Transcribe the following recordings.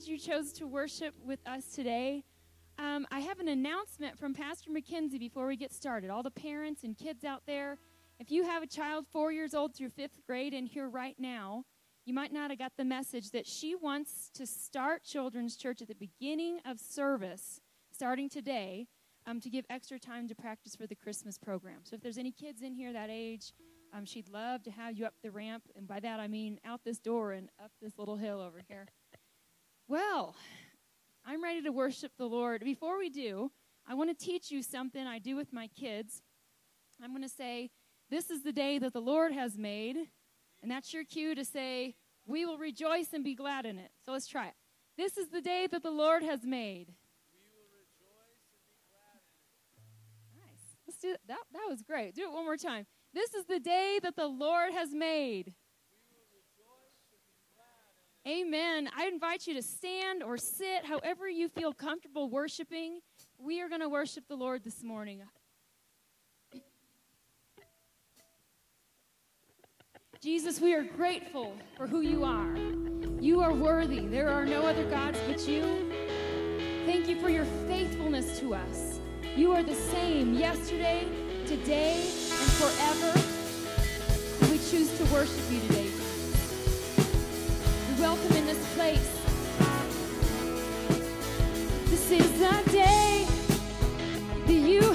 glad you chose to worship with us today. Um, I have an announcement from Pastor McKenzie before we get started. All the parents and kids out there, if you have a child four years old through fifth grade in here right now, you might not have got the message that she wants to start Children's Church at the beginning of service, starting today, um, to give extra time to practice for the Christmas program. So if there's any kids in here that age, um, she'd love to have you up the ramp, and by that I mean out this door and up this little hill over here. Well, I'm ready to worship the Lord. Before we do, I want to teach you something I do with my kids. I'm going to say, This is the day that the Lord has made. And that's your cue to say, We will rejoice and be glad in it. So let's try it. This is the day that the Lord has made. Nice. Let's do that. That was great. Do it one more time. This is the day that the Lord has made. Amen. I invite you to stand or sit, however you feel comfortable worshiping. We are going to worship the Lord this morning. Jesus, we are grateful for who you are. You are worthy. There are no other gods but you. Thank you for your faithfulness to us. You are the same yesterday, today, and forever. We choose to worship you today. We welcome in this place. This is the day that you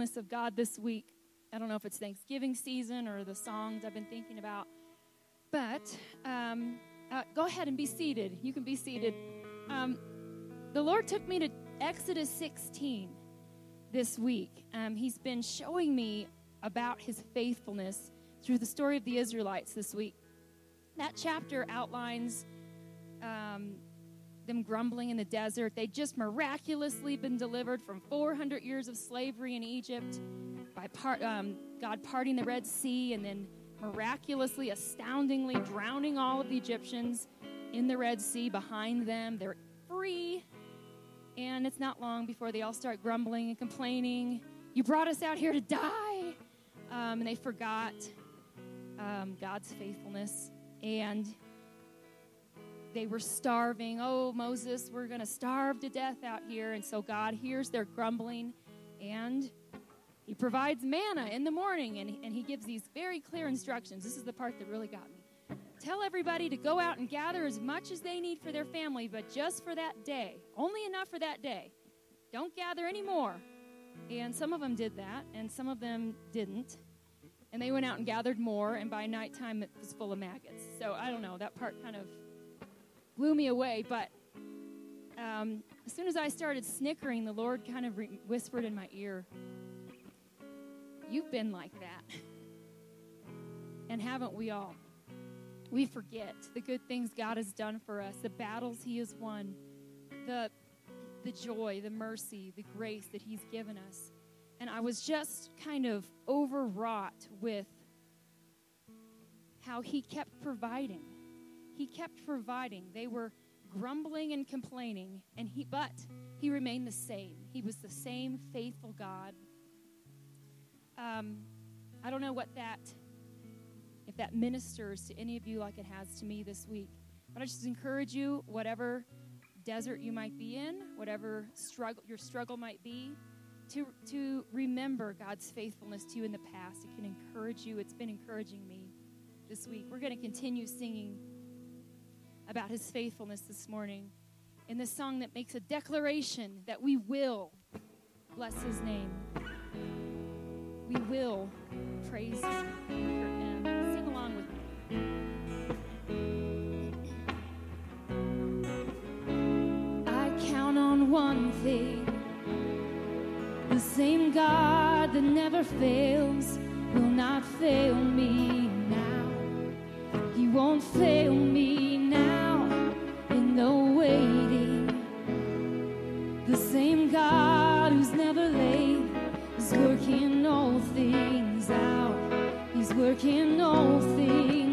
of God this week. I don't know if it's Thanksgiving season or the songs I've been thinking about. But um, uh, go ahead and be seated. You can be seated. Um, the Lord took me to Exodus 16 this week. Um, he's been showing me about his faithfulness through the story of the Israelites this week. That chapter outlines um, them grumbling in the desert. They'd just miraculously been delivered from 400 years of slavery in Egypt by um, God parting the Red Sea and then miraculously, astoundingly drowning all of the Egyptians in the Red Sea behind them. They're free. And it's not long before they all start grumbling and complaining. You brought us out here to die. Um, and they forgot um, God's faithfulness. And they were starving. Oh, Moses, we're going to starve to death out here. And so God hears their grumbling and he provides manna in the morning and he, and he gives these very clear instructions. This is the part that really got me. Tell everybody to go out and gather as much as they need for their family, but just for that day. Only enough for that day. Don't gather any more. And some of them did that, and some of them didn't. And they went out and gathered more, and by nighttime it was full of maggots. So I don't know, that part kind of blew me away. But um, as soon as I started snickering, the Lord kind of re- whispered in my ear, You've been like that. And haven't we all? We forget the good things God has done for us, the battles He has won, the, the joy, the mercy, the grace that He's given us. And I was just kind of overwrought with how He kept providing. He kept providing. They were grumbling and complaining, and he but he remained the same. He was the same faithful God. Um, I don't know what that if that ministers to any of you like it has to me this week. But I just encourage you, whatever desert you might be in, whatever struggle your struggle might be, to to remember God's faithfulness to you in the past. It can encourage you. It's been encouraging me this week. We're going to continue singing about his faithfulness this morning in this song that makes a declaration that we will bless his name. We will praise him him. Sing along with me. I count on one thing the same God that never fails will not fail me now. He won't fail me now in the waiting. The same God who's never late is working all things out. He's working all things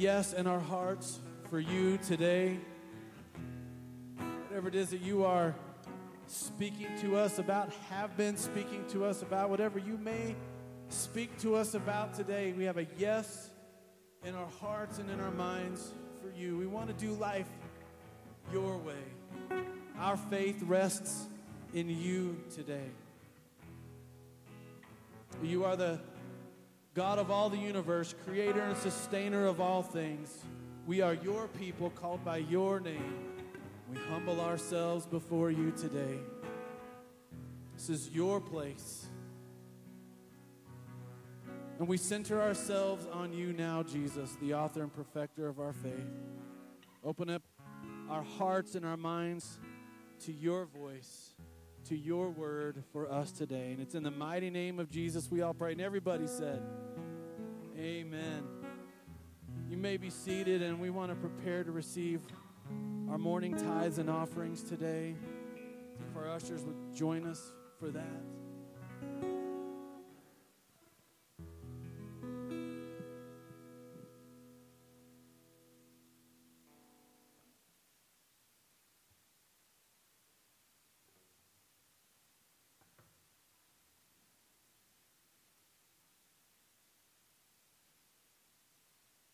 yes in our hearts for you today. Whatever it is that you are speaking to us about, have been speaking to us about, whatever you may speak to us about today, we have a yes in our hearts and in our minds for you. We want to do life your way. Our faith rests in you today. You are the God of all the universe, creator and sustainer of all things. We are your people called by your name. We humble ourselves before you today. This is your place. And we center ourselves on you now, Jesus, the author and perfecter of our faith. Open up our hearts and our minds to your voice, to your word for us today. And it's in the mighty name of Jesus we all pray. And everybody said, Amen. You may be seated, and we want to prepare to receive our morning tithes and offerings today. If our ushers would join us for that.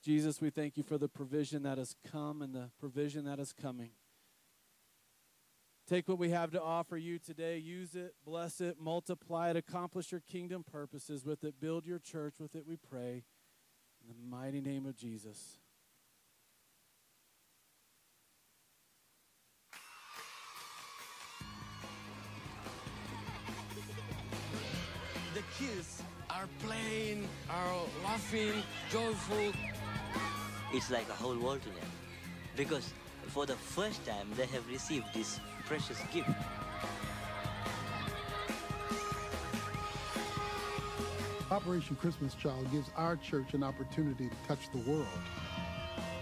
Jesus, we thank you for the provision that has come and the provision that is coming. Take what we have to offer you today, use it, bless it, multiply it, accomplish your kingdom purposes with it, build your church with it, we pray. In the mighty name of Jesus. The kids are playing, are laughing, joyful, it's like a whole world to them. Because for the first time, they have received this precious gift. Operation Christmas Child gives our church an opportunity to touch the world.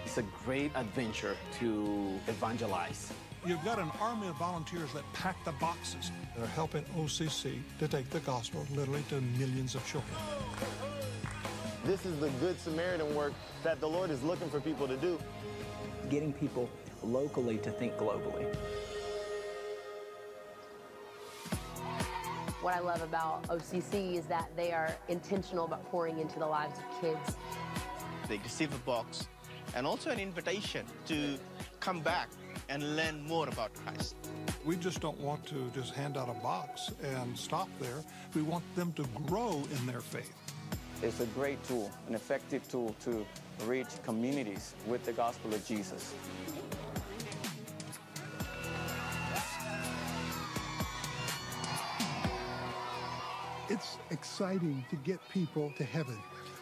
It's a great adventure to evangelize. You've got an army of volunteers that pack the boxes. They're helping OCC to take the gospel literally to millions of children. This is the Good Samaritan work that the Lord is looking for people to do. Getting people locally to think globally. What I love about OCC is that they are intentional about pouring into the lives of kids. They receive a box and also an invitation to come back and learn more about Christ. We just don't want to just hand out a box and stop there. We want them to grow in their faith. It's a great tool, an effective tool to reach communities with the gospel of Jesus. It's exciting to get people to heaven,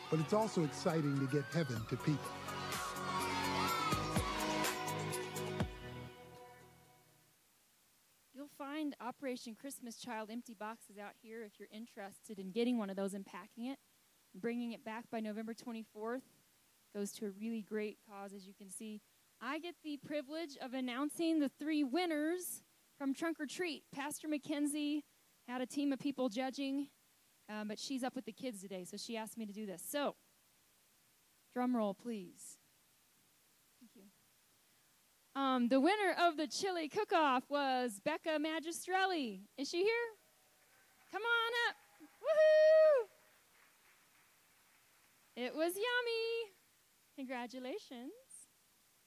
but it's also exciting to get heaven to people. You'll find Operation Christmas Child empty boxes out here if you're interested in getting one of those and packing it bringing it back by November 24th goes to a really great cause, as you can see. I get the privilege of announcing the three winners from Trunk or Treat. Pastor McKenzie had a team of people judging, um, but she's up with the kids today, so she asked me to do this. So, drum roll, please. Thank you. Um, the winner of the chili cook-off was Becca Magistrelli. Is she here? Come on up. Woohoo! It was yummy. Congratulations.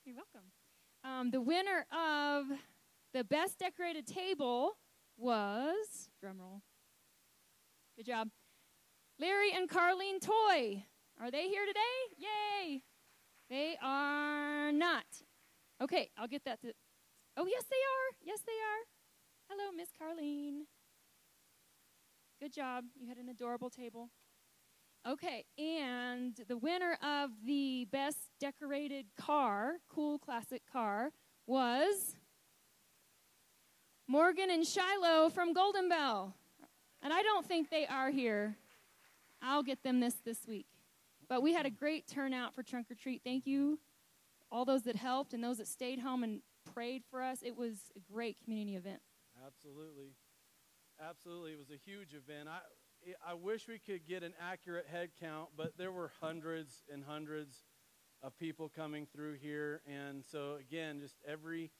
You're welcome. Um, the winner of the best decorated table was, drum roll. Good job. Larry and Carlene Toy. Are they here today? Yay. They are not. Okay, I'll get that to. Oh, yes, they are. Yes, they are. Hello, Miss Carlene. Good job. You had an adorable table. Okay, and the winner of the best decorated car, cool classic car, was Morgan and Shiloh from Golden Bell. And I don't think they are here. I'll get them this this week. But we had a great turnout for Trunk or Treat. Thank you, all those that helped and those that stayed home and prayed for us. It was a great community event. Absolutely. Absolutely. It was a huge event. I, I wish we could get an accurate head count, but there were hundreds and hundreds of people coming through here. And so, again, just every,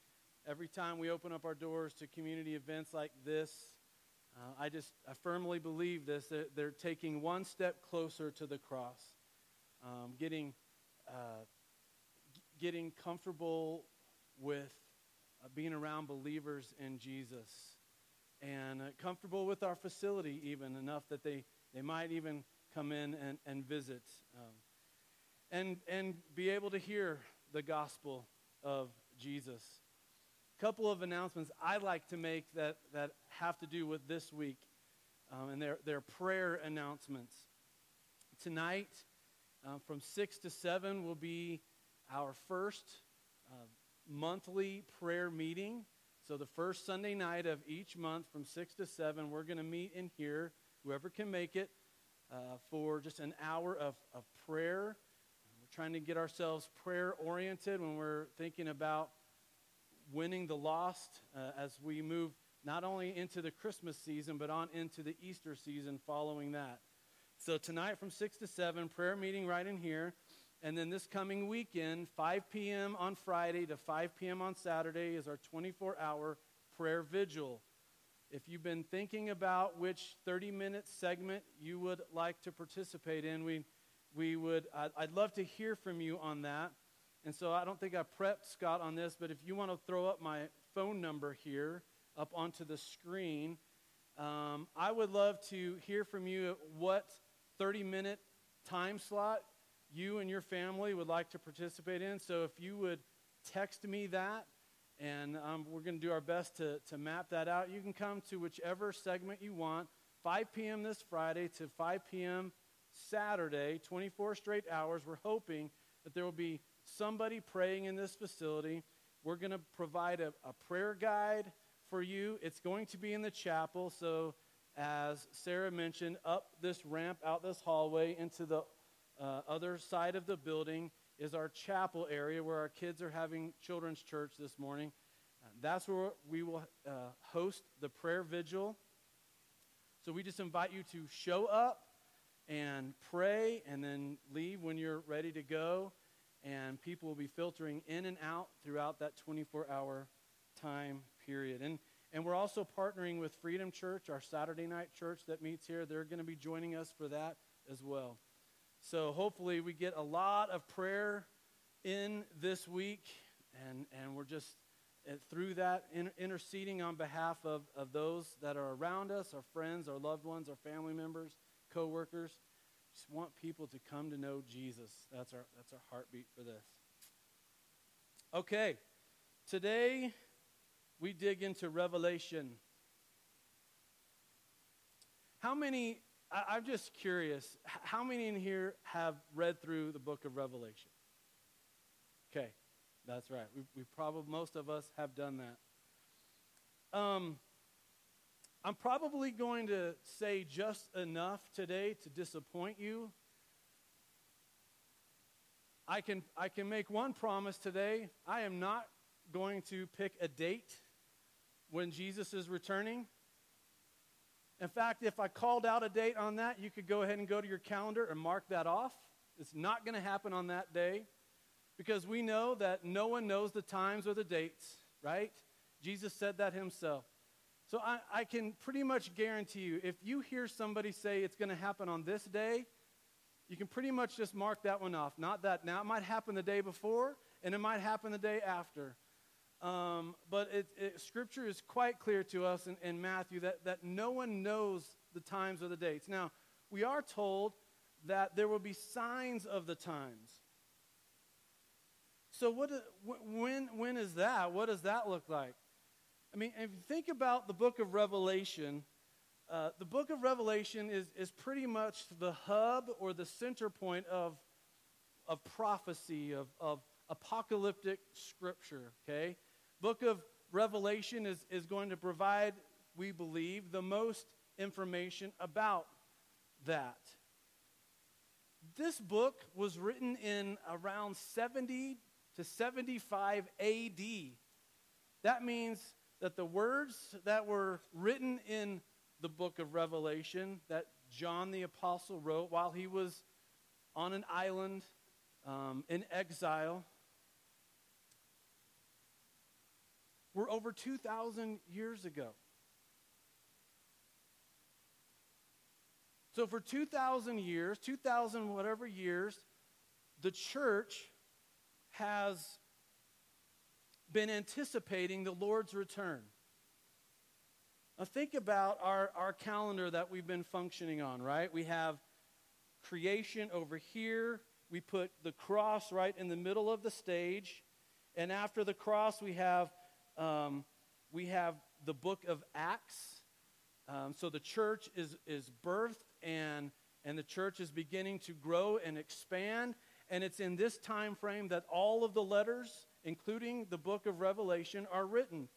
every time we open up our doors to community events like this, uh, I just I firmly believe this that they're taking one step closer to the cross, um, getting, uh, getting comfortable with uh, being around believers in Jesus and uh, comfortable with our facility, even enough that they, they might even come in and, and visit um, and, and be able to hear the gospel of Jesus. A couple of announcements I like to make that, that have to do with this week, um, and they're, they're prayer announcements. Tonight, uh, from 6 to 7, will be our first uh, monthly prayer meeting. So, the first Sunday night of each month from 6 to 7, we're going to meet in here, whoever can make it, uh, for just an hour of, of prayer. We're trying to get ourselves prayer oriented when we're thinking about winning the lost uh, as we move not only into the Christmas season, but on into the Easter season following that. So, tonight from 6 to 7, prayer meeting right in here. And then this coming weekend, 5 p.m. on Friday to 5 p.m. on Saturday, is our 24 hour prayer vigil. If you've been thinking about which 30 minute segment you would like to participate in, we, we would, I'd, I'd love to hear from you on that. And so I don't think I prepped Scott on this, but if you want to throw up my phone number here up onto the screen, um, I would love to hear from you what 30 minute time slot you and your family would like to participate in. So if you would text me that, and um, we're going to do our best to, to map that out. You can come to whichever segment you want, 5 p.m. this Friday to 5 p.m. Saturday, 24 straight hours. We're hoping that there will be somebody praying in this facility. We're going to provide a, a prayer guide for you. It's going to be in the chapel. So, as Sarah mentioned, up this ramp, out this hallway, into the uh, other side of the building is our chapel area where our kids are having children's church this morning. Uh, that's where we will uh, host the prayer vigil. So we just invite you to show up and pray and then leave when you're ready to go. And people will be filtering in and out throughout that 24 hour time period. And, and we're also partnering with Freedom Church, our Saturday night church that meets here. They're going to be joining us for that as well. So hopefully we get a lot of prayer in this week, and, and we're just uh, through that in, interceding on behalf of, of those that are around us, our friends, our loved ones, our family members, co-workers. Just want people to come to know Jesus. That's our, that's our heartbeat for this. Okay, today we dig into Revelation. How many I, am just curious how many in here have read through the book of Revelation? Okay, that's right. We, we probably, most of us have done that. Um, I'm probably going to say just enough today to disappoint you. I can, I can make one promise today. I am not going to pick a date when Jesus is returning. In fact, if I called out a date on that, you could go ahead and go to your calendar and mark that off. It's not going to happen on that day because we know that no one knows the times or the dates, right? Jesus said that himself. So I, I can pretty much guarantee you if you hear somebody say it's going to happen on this day, you can pretty much just mark that one off. Not that now, it might happen the day before and it might happen the day after. Um, but it, it, Scripture is quite clear to us in, in Matthew that, that no one knows the times or the dates. Now, we are told that there will be signs of the times. So, what, when, when is that? What does that look like? I mean, if you think about the book of Revelation, uh, the book of Revelation is, is pretty much the hub or the center point of, of prophecy, of, of apocalyptic scripture, okay? Book of Revelation is, is going to provide, we believe, the most information about that. This book was written in around 70 to 75 AD. That means that the words that were written in the book of Revelation that John the Apostle wrote while he was on an island um, in exile. Were over 2,000 years ago. So, for 2,000 years, 2,000 whatever years, the church has been anticipating the Lord's return. Now, think about our, our calendar that we've been functioning on, right? We have creation over here. We put the cross right in the middle of the stage. And after the cross, we have, um, we have the book of Acts. Um, so the church is, is birthed and, and the church is beginning to grow and expand. And it's in this time frame that all of the letters, including the book of Revelation, are written.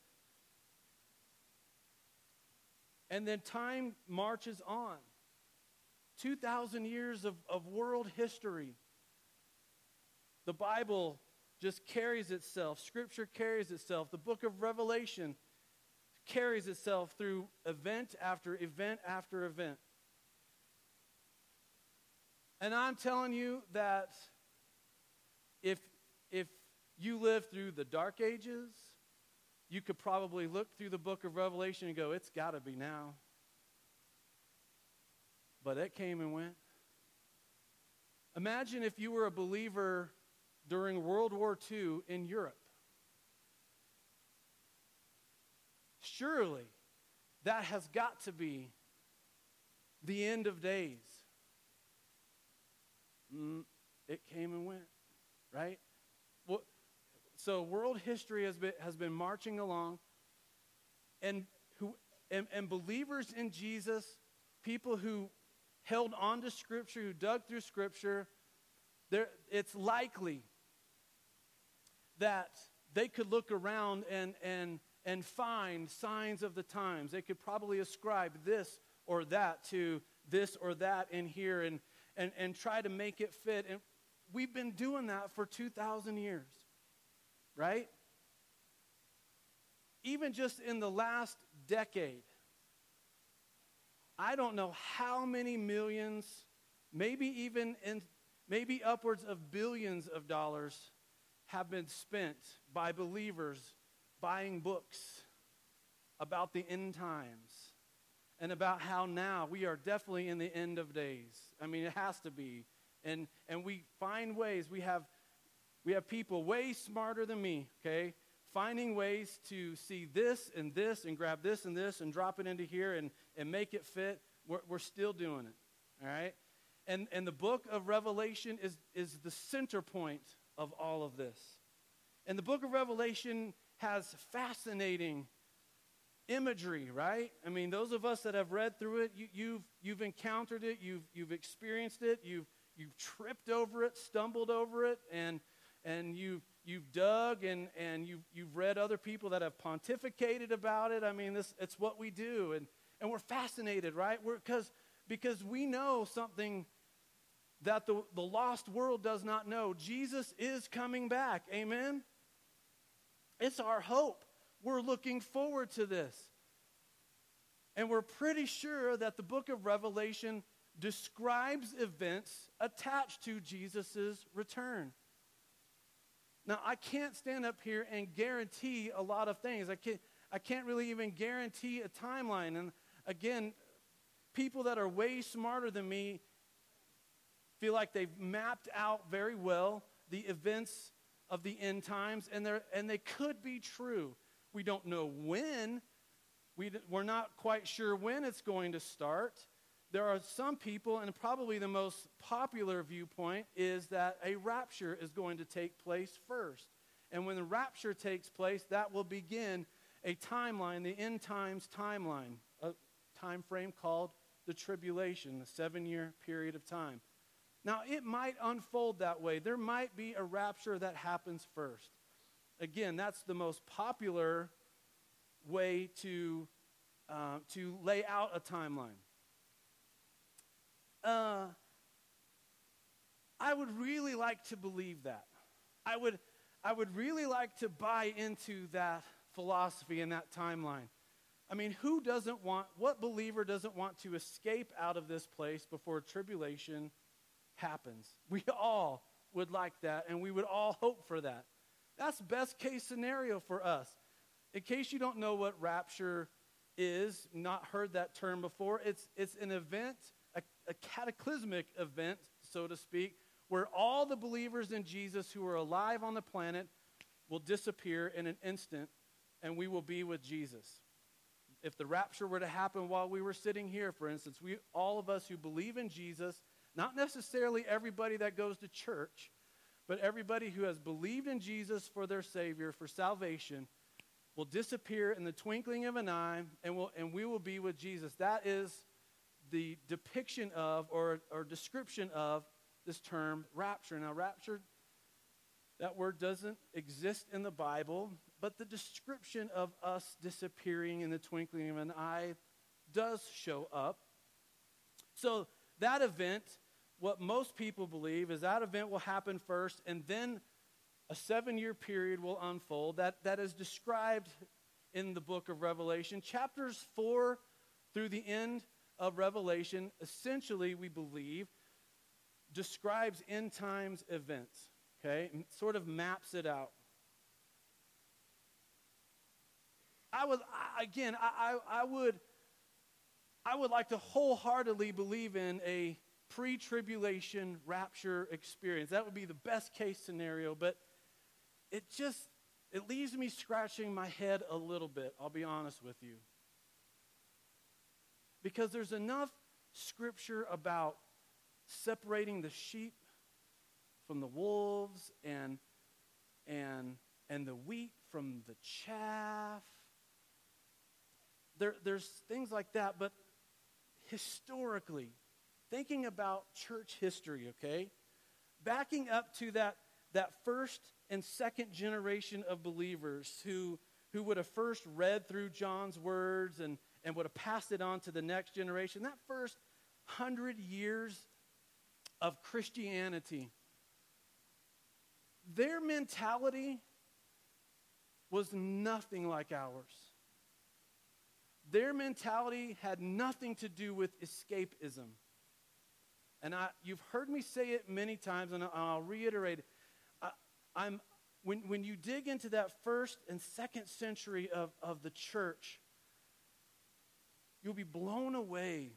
And then time marches on. 2,000 years of, of world history. The Bible just carries itself, Scripture carries itself. The book of Revelation carries itself through event after event after event. And I'm telling you that if, if you lived through the dark ages, you could probably look through the book of Revelation and go, it's got to be now. But it came and went. Imagine if you were a believer during World War II in Europe. Surely that has got to be the end of days. Mm, it came and went, right? Well, so world history has been, has been marching along, and, who, and, and believers in Jesus, people who held on to Scripture, who dug through Scripture, it's likely that they could look around and, and, and find signs of the times. They could probably ascribe this or that to this or that in here and, and, and try to make it fit. And we've been doing that for 2,000 years right? Even just in the last decade, I don't know how many millions, maybe even in maybe upwards of billions of dollars have been spent by believers buying books about the end times and about how now we are definitely in the end of days. I mean, it has to be. And, and we find ways, we have we have people way smarter than me, okay, finding ways to see this and this and grab this and this and drop it into here and, and make it fit. We're, we're still doing it, all right? And, and the book of Revelation is, is the center point of all of this. And the book of Revelation has fascinating imagery, right? I mean, those of us that have read through it, you, have you've, you've encountered it, you've, you've experienced it, you've, you've tripped over it, stumbled over it, and and you've, you've dug and, and you've, you've read other people that have pontificated about it. I mean, this, it's what we do. And, and we're fascinated, right? We're, cause, because we know something that the, the lost world does not know. Jesus is coming back. Amen? It's our hope. We're looking forward to this. And we're pretty sure that the book of Revelation describes events attached to Jesus' return. Now, I can't stand up here and guarantee a lot of things. I can't, I can't really even guarantee a timeline. And again, people that are way smarter than me feel like they've mapped out very well the events of the end times, and, and they could be true. We don't know when. We, we're not quite sure when it's going to start there are some people, and probably the most popular viewpoint is that a rapture is going to take place first. And when the rapture takes place, that will begin a timeline, the end times timeline, a time frame called the tribulation, the seven year period of time. Now, it might unfold that way. There might be a rapture that happens first. Again, that's the most popular way to, uh, to lay out a timeline. Uh, I would really like to believe that. I would, I would really like to buy into that philosophy and that timeline. I mean, who doesn't want, what believer doesn't want to escape out of this place before tribulation happens? We all would like that, and we would all hope for that. That's best case scenario for us. In case you don't know what rapture is, not heard that term before, it's, it's an event, a, a cataclysmic event, so to speak, where all the believers in Jesus who are alive on the planet will disappear in an instant and we will be with Jesus. If the rapture were to happen while we were sitting here, for instance, we, all of us who believe in Jesus, not necessarily everybody that goes to church, but everybody who has believed in Jesus for their Savior, for salvation, will disappear in the twinkling of an eye and, will, and we will be with Jesus. That is the depiction of or, or description of this term rapture. Now, rapture, that word doesn't exist in the Bible, but the description of us disappearing in the twinkling of an eye does show up. So, that event, what most people believe is that event will happen first, and then a seven year period will unfold. That, that is described in the book of Revelation. Chapters 4 through the end of Revelation, essentially, we believe, describes end times events, okay? Sort of maps it out. I would, again, I, I, I would, I would like to wholeheartedly believe in a pre-tribulation rapture experience. That would be the best case scenario, but it just it leaves me scratching my head a little bit, I'll be honest with you. Because there's enough scripture about separating the sheep from the wolves and and and the wheat from the chaff. There, there's things like that, but historically, thinking about church history, okay? Backing up to that, that first and second generation of believers who, who would have first read through John's words and, and would have passed it on to the next generation, that first hundred years of Christianity, their mentality was nothing like ours. Their mentality had nothing to do with escapism. And I, you've heard me say it many times, and I'll reiterate it. I, am when, when you dig into that first and second century of, of the church, you'll be blown away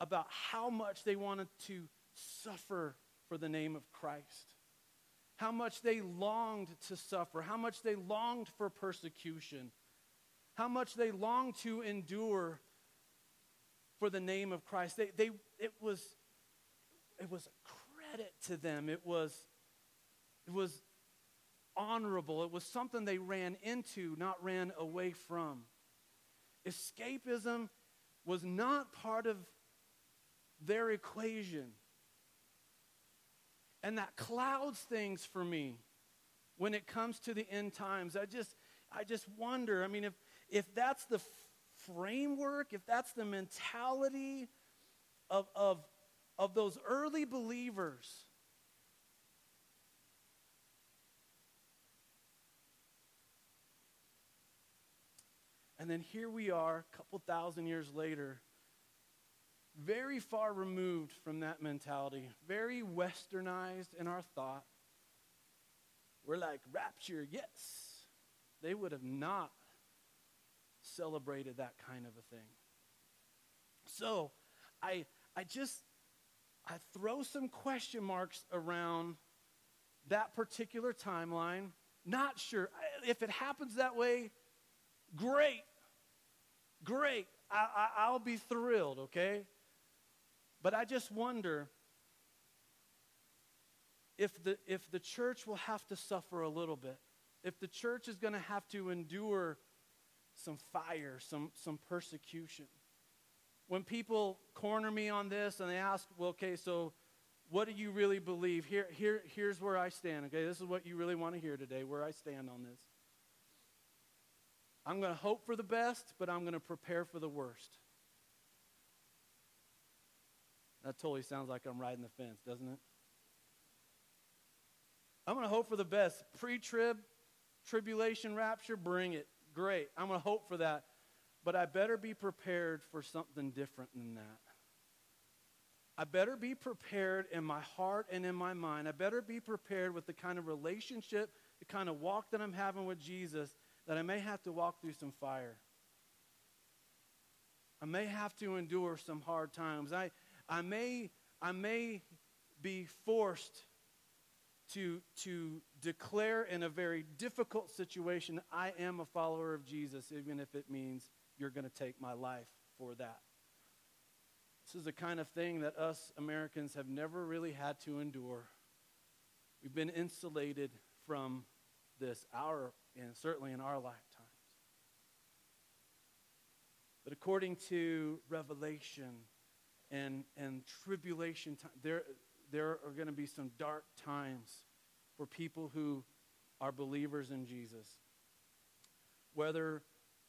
about how much they wanted to suffer for the name of Christ, how much they longed to suffer, how much they longed for persecution, how much they longed to endure for the name of Christ. They, they, it, was, it was a credit to them. It was, it was honorable. It was something they ran into, not ran away from. Escapism was not part of their equation. And that clouds things for me when it comes to the end times. I just I just wonder, I mean if if that's the framework, if that's the mentality of of of those early believers, And then here we are, a couple thousand years later, very far removed from that mentality, very westernized in our thought. We're like, rapture, yes. They would have not celebrated that kind of a thing. So I, I just, I throw some question marks around that particular timeline. Not sure. If it happens that way, great. Great. I, I, will be thrilled, okay? But I just wonder if the, if the church will have to suffer a little bit, if the church is going to have to endure some fire, some, some persecution. When people corner me on this and they ask, well, okay, so what do you really believe? Here, here, here's where I stand, okay? This is what you really want to hear today, where I stand on this. I'm going to hope for the best, but I'm going to prepare for the worst. That totally sounds like I'm riding the fence, doesn't it? I'm going to hope for the best. Pre trib, tribulation, rapture, bring it. Great. I'm going to hope for that. But I better be prepared for something different than that. I better be prepared in my heart and in my mind. I better be prepared with the kind of relationship, the kind of walk that I'm having with Jesus, that I may have to walk through some fire. I may have to endure some hard times. I, I, may, I may be forced to, to declare in a very difficult situation, I am a follower of Jesus, even if it means you're going to take my life for that. This is the kind of thing that us Americans have never really had to endure. We've been insulated from this, our, and certainly in our lifetimes. But according to Revelation and, and tribulation time, there, there are going to be some dark times for people who are believers in Jesus. Whether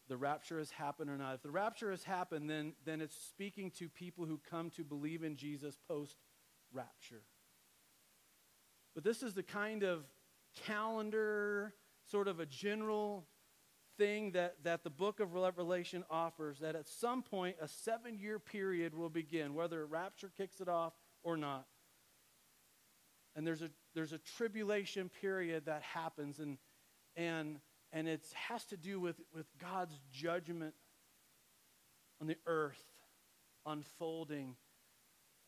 the rapture has happened or not. If the rapture has happened, then, then it's speaking to people who come to believe in Jesus post rapture. But this is the kind of calendar, sort of a general thing that, that the book of Revelation offers that at some point a seven year period will begin, whether rapture kicks it off or not. And there's a, there's a tribulation period that happens, and, and and it has to do with, with God's judgment on the earth unfolding.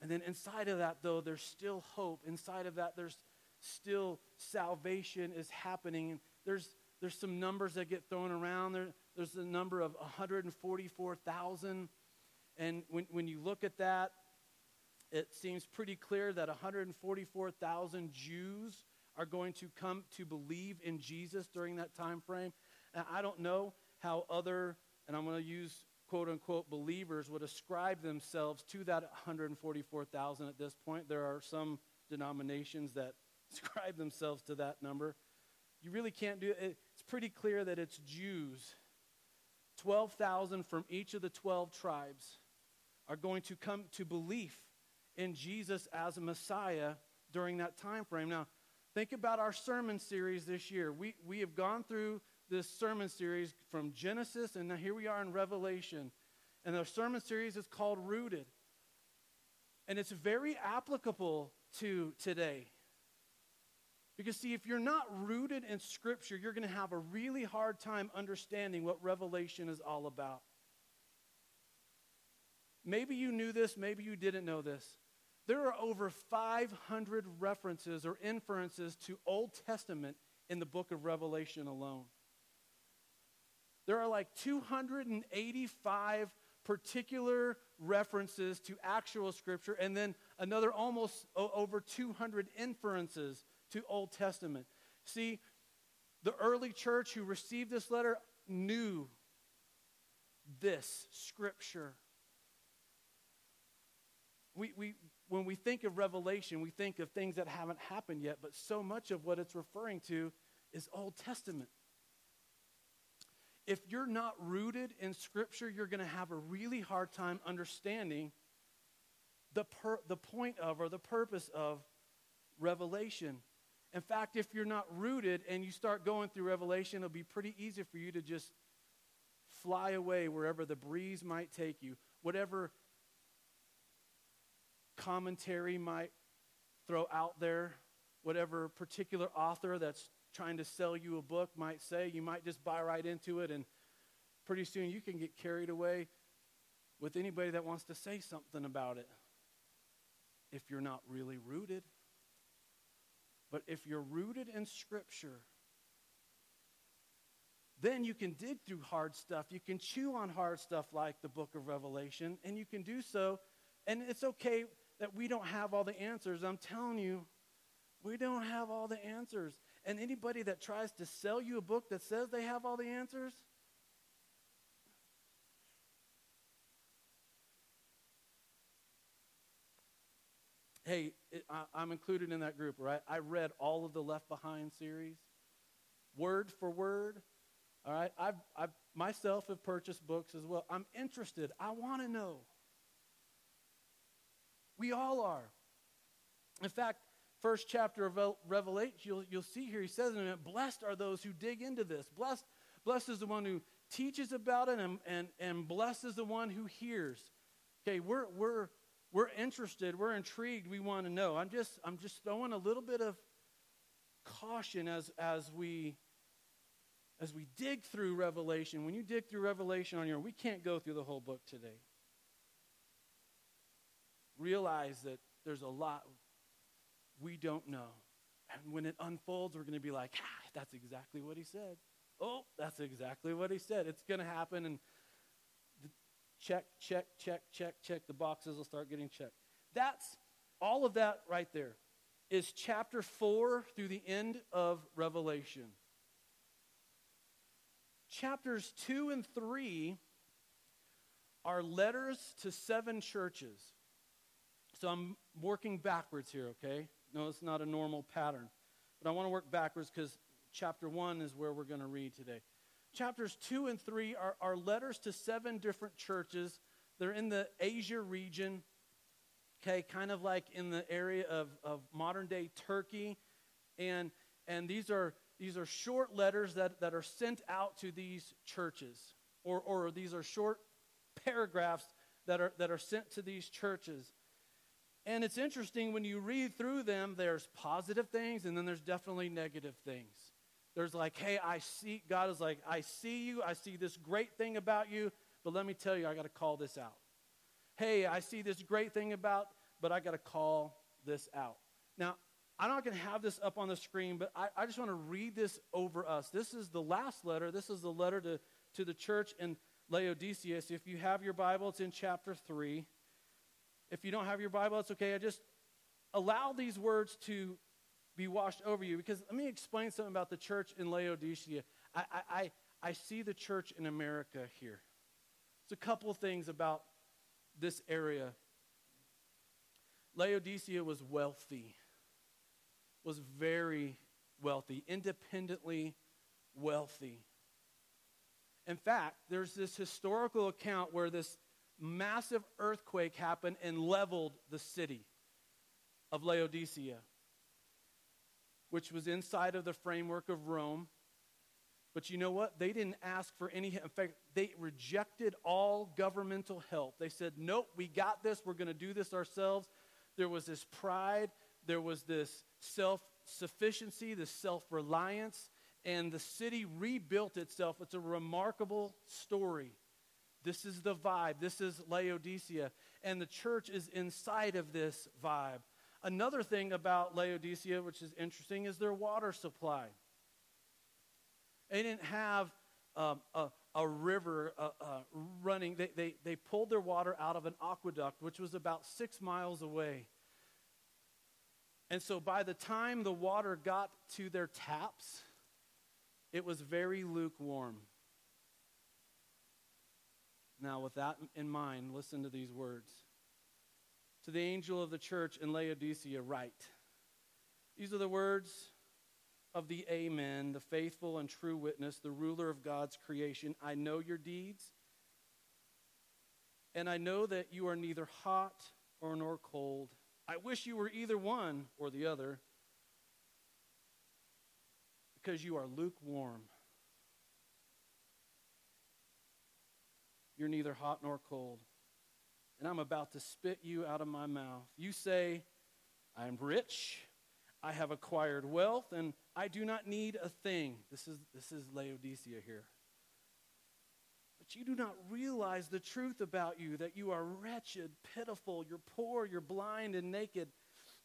And then inside of that, though, there's still hope. Inside of that, there's still salvation is happening. There's, there's some numbers that get thrown around. There, there's the number of 144,000. And when, when you look at that, it seems pretty clear that 144,000 Jews are going to come to believe in Jesus during that time frame. And I don't know how other, and I'm going to use quote unquote believers, would ascribe themselves to that 144,000 at this point. There are some denominations that ascribe themselves to that number. You really can't do it. It's pretty clear that it's Jews. 12,000 from each of the 12 tribes are going to come to belief in Jesus as a Messiah during that time frame. Now, Think about our sermon series this year. We, we have gone through this sermon series from Genesis, and now here we are in Revelation. And the sermon series is called Rooted. And it's very applicable to today. Because, see, if you're not rooted in Scripture, you're going to have a really hard time understanding what Revelation is all about. Maybe you knew this, maybe you didn't know this. There are over 500 references or inferences to Old Testament in the book of Revelation alone. There are like 285 particular references to actual scripture and then another almost over 200 inferences to Old Testament. See, the early church who received this letter knew this scripture. We, we, when we think of Revelation, we think of things that haven't happened yet, but so much of what it's referring to is Old Testament. If you're not rooted in Scripture, you're going to have a really hard time understanding the, per, the point of or the purpose of Revelation. In fact, if you're not rooted and you start going through Revelation, it'll be pretty easy for you to just fly away wherever the breeze might take you. Whatever commentary might throw out there, whatever particular author that's trying to sell you a book might say, you might just buy right into it, and pretty soon you can get carried away with anybody that wants to say something about it if you're not really rooted. But if you're rooted in Scripture, then you can dig through hard stuff. You can chew on hard stuff like the book of Revelation, and you can do so. And it's okay that we don't have all the answers. I'm telling you, we don't have all the answers. And anybody that tries to sell you a book that says they have all the answers, hey, it, I, am included in that group, right? I read all of the Left Behind series, word for word. All right, I've, I've myself have purchased books as well. I'm interested. I want to know. We all are. In fact, first chapter of Revelation, you'll, you'll see here, he says in it, blessed are those who dig into this. Blessed, blessed is the one who teaches about it and, and, and blesses the one who hears. Okay, we're, we're, we're interested, we're intrigued, we want to know. I'm just, I'm just throwing a little bit of caution as, as we as we dig through Revelation. When you dig through Revelation on your own, we can't go through the whole book today. Realize that there's a lot we don't know. And when it unfolds, we're going to be like, ah, that's exactly what he said. Oh, that's exactly what he said. It's going to happen. And check, check, check, check, check. The boxes will start getting checked. That's all of that right there is chapter 4 through the end of Revelation. Chapters 2 and 3 are letters to seven churches. So I'm working backwards here, okay? No, it's not a normal pattern. But I want to work backwards because chapter 1 is where we're going to read today. Chapters 2 and 3 are, are letters to seven different churches. They're in the Asia region, okay, kind of like in the area of, of modern day Turkey. And, and these, are, these are short letters that, that are sent out to these churches, or, or these are short paragraphs that are, that are sent to these churches. And it's interesting when you read through them, there's positive things and then there's definitely negative things. There's like, hey, I see, God is like, I see you, I see this great thing about you, but let me tell you, I got to call this out. Hey, I see this great thing about, but I got to call this out. Now, I'm not going to have this up on the screen, but I, I just want to read this over us. This is the last letter. This is the letter to, to the church in Laodicea. So if you have your Bible, it's in chapter 3. If you don't have your Bible, it's okay. I just allow these words to be washed over you because let me explain something about the church in Laodicea. I, I, I see the church in America here. It's a couple of things about this area. Laodicea was wealthy, was very wealthy, independently wealthy. In fact, there's this historical account where this massive earthquake happened and leveled the city of Laodicea, which was inside of the framework of Rome. But you know what? They didn't ask for any. In fact, they rejected all governmental help. They said, Nope, we got this. We're going to do this ourselves. There was this pride, there was this self sufficiency, this self reliance, and the city rebuilt itself. It's a remarkable story. This is the vibe. This is Laodicea. And the church is inside of this vibe. Another thing about Laodicea, which is interesting, is their water supply. They didn't have um, a, a, river uh, uh, running, they, they, they pulled their water out of an aqueduct, which was about six miles away. And so by the time the water got to their taps, it was very lukewarm. Now, with that in mind, listen to these words. To the angel of the church in Laodicea, write. These are the words of the Amen, the faithful and true witness, the ruler of God's creation. I know your deeds, and I know that you are neither hot or nor cold. I wish you were either one or the other, because you are lukewarm. You're neither hot nor cold. And I'm about to spit you out of my mouth. You say, I am rich, I have acquired wealth, and I do not need a thing. This is, this is Laodicea here. But you do not realize the truth about you that you are wretched, pitiful, you're poor, you're blind, and naked.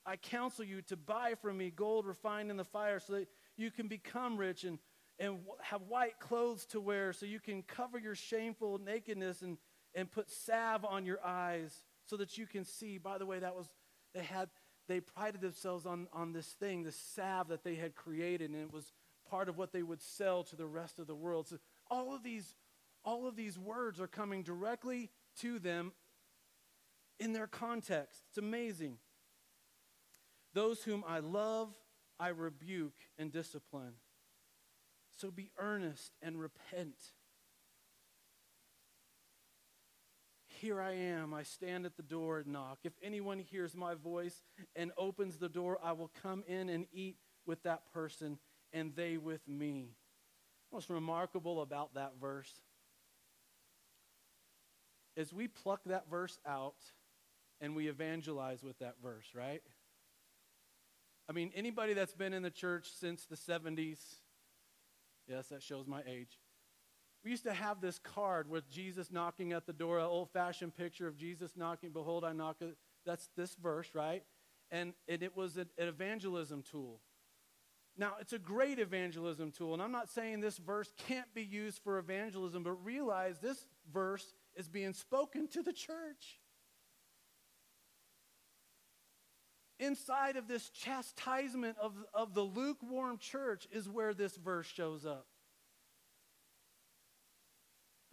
I counsel you to buy from me gold refined in the fire so that you can become rich and and have white clothes to wear so you can cover your shameful nakedness and, and put salve on your eyes so that you can see. By the way, that was, they had, they prided themselves on, on this thing, this salve that they had created, and it was part of what they would sell to the rest of the world. So all of these, all of these words are coming directly to them in their context. It's amazing. Those whom I love, I rebuke and discipline. So be earnest and repent. Here I am. I stand at the door and knock. If anyone hears my voice and opens the door, I will come in and eat with that person and they with me. What's remarkable about that verse is we pluck that verse out and we evangelize with that verse, right? I mean, anybody that's been in the church since the 70s, yes, that shows my age. We used to have this card with Jesus knocking at the door, an old fashioned picture of Jesus knocking, Behold, I knock. That's this verse, right? And, and it was an, an evangelism tool. Now, it's a great evangelism tool, and I'm not saying this verse can't be used for evangelism, but realize this verse is being spoken to the church. Inside of this chastisement of, of the lukewarm church is where this verse shows up.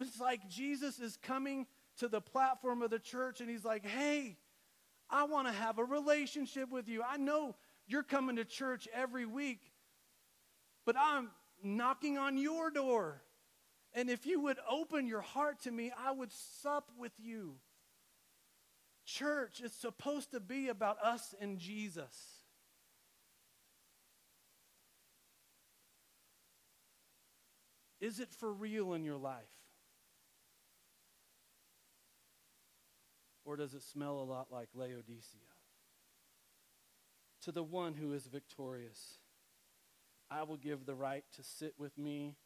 It's like Jesus is coming to the platform of the church and he's like, hey, I want to have a relationship with you. I know you're coming to church every week, but I'm knocking on your door. And if you would open your heart to me, I would sup with you. Church is supposed to be about us and Jesus. Is it for real in your life? Or does it smell a lot like Laodicea? To the one who is victorious, I will give the right to sit with me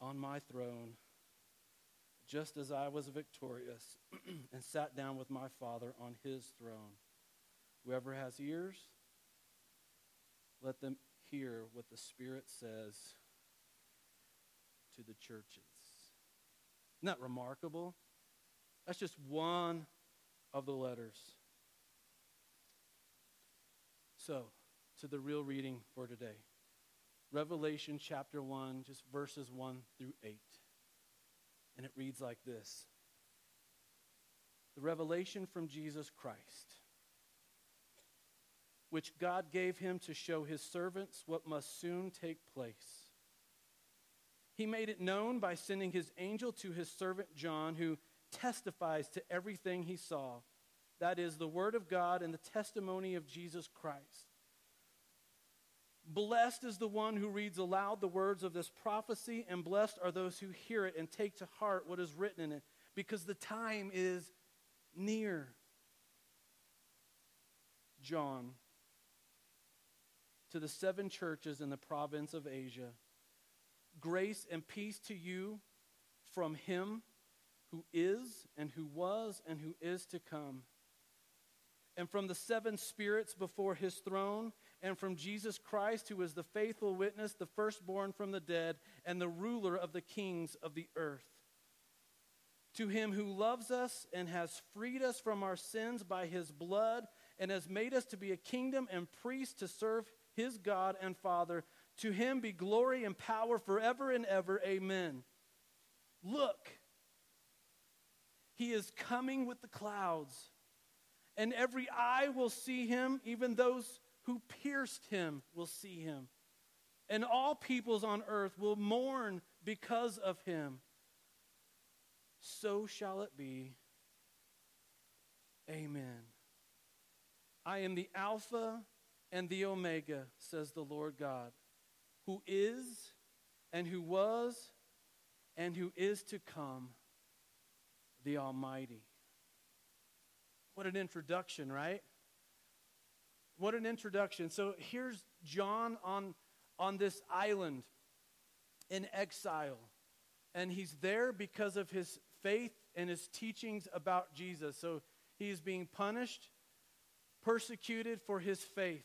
on my throne, just as I was victorious and sat down with my Father on his throne. Whoever has ears, let them hear what the Spirit says to the churches. Isn't that remarkable? That's just one of the letters. So, to the real reading for today Revelation chapter 1, just verses 1 through 8. And it reads like this The revelation from Jesus Christ, which God gave him to show his servants what must soon take place. He made it known by sending his angel to his servant John, who testifies to everything he saw. That is the word of God and the testimony of Jesus Christ. Blessed is the one who reads aloud the words of this prophecy, and blessed are those who hear it and take to heart what is written in it, because the time is near. John, to the seven churches in the province of Asia, grace and peace to you from him who is, and who was, and who is to come, and from the seven spirits before his throne and from Jesus Christ, who is the faithful witness, the firstborn from the dead, and the ruler of the kings of the earth. To him who loves us and has freed us from our sins by his blood, and has made us to be a kingdom and priests to serve his God and Father, to him be glory and power forever and ever. Amen. Look, he is coming with the clouds, and every eye will see him, even those who pierced him will see him. And all peoples on earth will mourn because of him. So shall it be. Amen. I am the Alpha and the Omega, says the Lord God, who is and who was and who is to come, the Almighty. What an introduction, right? What an introduction. So here's John on, on this island in exile. And he's there because of his faith and his teachings about Jesus. So he is being punished, persecuted for his faith.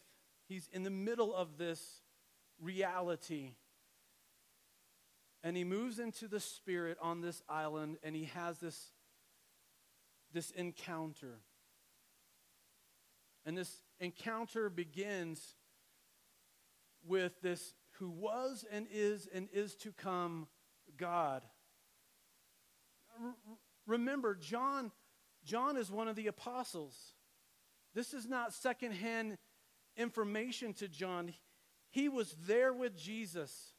He's in the middle of this reality. And he moves into the spirit on this island and he has this, this encounter. And this encounter begins with this who was and is and is to come God. R- remember, John, John is one of the apostles. This is not secondhand information to John. He was there with Jesus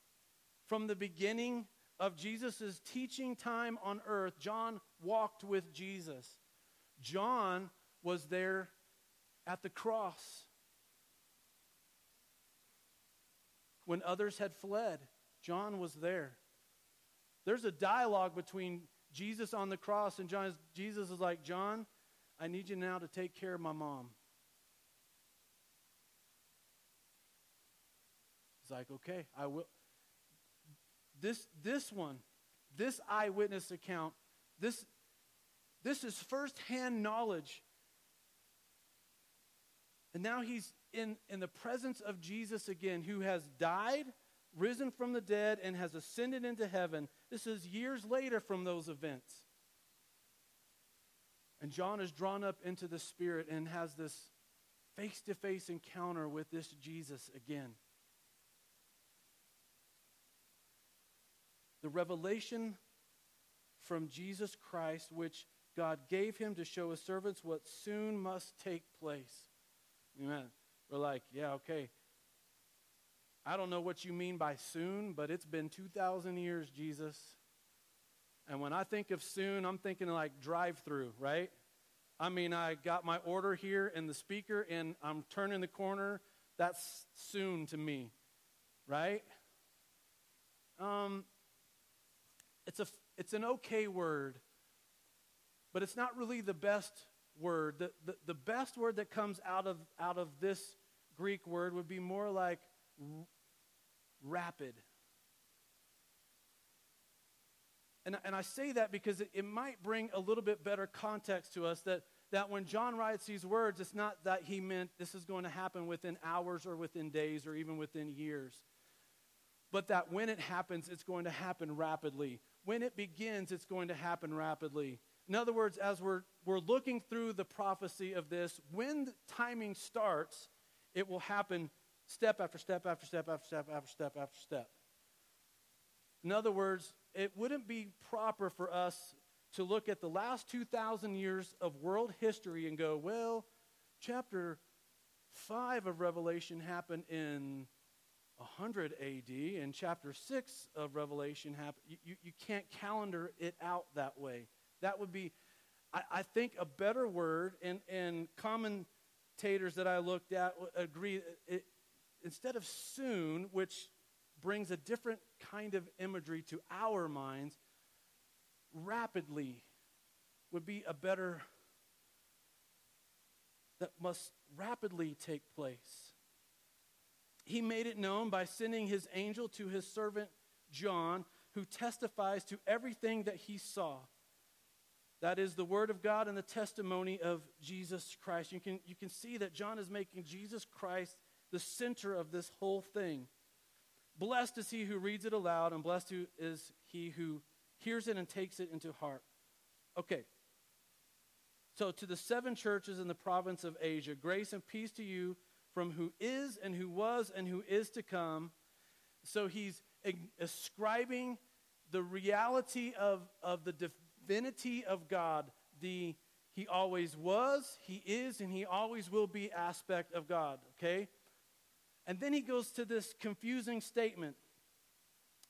from the beginning of Jesus' teaching time on earth. John walked with Jesus. John was there at the cross. When others had fled, John was there. There's a dialogue between Jesus on the cross, and John Jesus is like, John, I need you now to take care of my mom. He's like, okay, I will. This, this one, this eyewitness account, this, this is firsthand knowledge. And now he's in, in the presence of Jesus again, who has died, risen from the dead, and has ascended into heaven. This is years later from those events. And John is drawn up into the Spirit and has this face to face encounter with this Jesus again. The revelation from Jesus Christ, which God gave him to show his servants what soon must take place. Amen. We're like, yeah, okay. I don't know what you mean by soon, but it's been 2,000 years, Jesus. And when I think of soon, I'm thinking like drive through, right? I mean, I got my order here in the speaker and I'm turning the corner. That's soon to me, right? Um, it's, a, it's an okay word, but it's not really the best word. The, the, the best word that comes out of, out of this Greek word would be more like r- rapid. And, and I say that because it, it might bring a little bit better context to us that, that when John writes these words, it's not that he meant this is going to happen within hours or within days or even within years. But that when it happens, it's going to happen rapidly. When it begins, it's going to happen rapidly. In other words, as we're, we're looking through the prophecy of this, when the timing starts, it will happen step after step after step after step after step after step. In other words, it wouldn't be proper for us to look at the last 2,000 years of world history and go, well, chapter 5 of Revelation happened in 100 AD, and chapter 6 of Revelation happened. You, you, you can't calendar it out that way. That would be, I, I think, a better word, and, and commentators that I looked at agree, uh, it, instead of soon, which brings a different kind of imagery to our minds, rapidly would be a better, that must rapidly take place. He made it known by sending his angel to his servant John, who testifies to everything that he saw. That is the word of God and the testimony of Jesus Christ. You can, you can see that John is making Jesus Christ the center of this whole thing. Blessed is he who reads it aloud, and blessed is he who hears it and takes it into heart. Okay. So, to the seven churches in the province of Asia, grace and peace to you from who is and who was and who is to come. So, he's ascribing the reality of, of the divinity of God, the He always was, He is, and He always will be aspect of God, okay? And then he goes to this confusing statement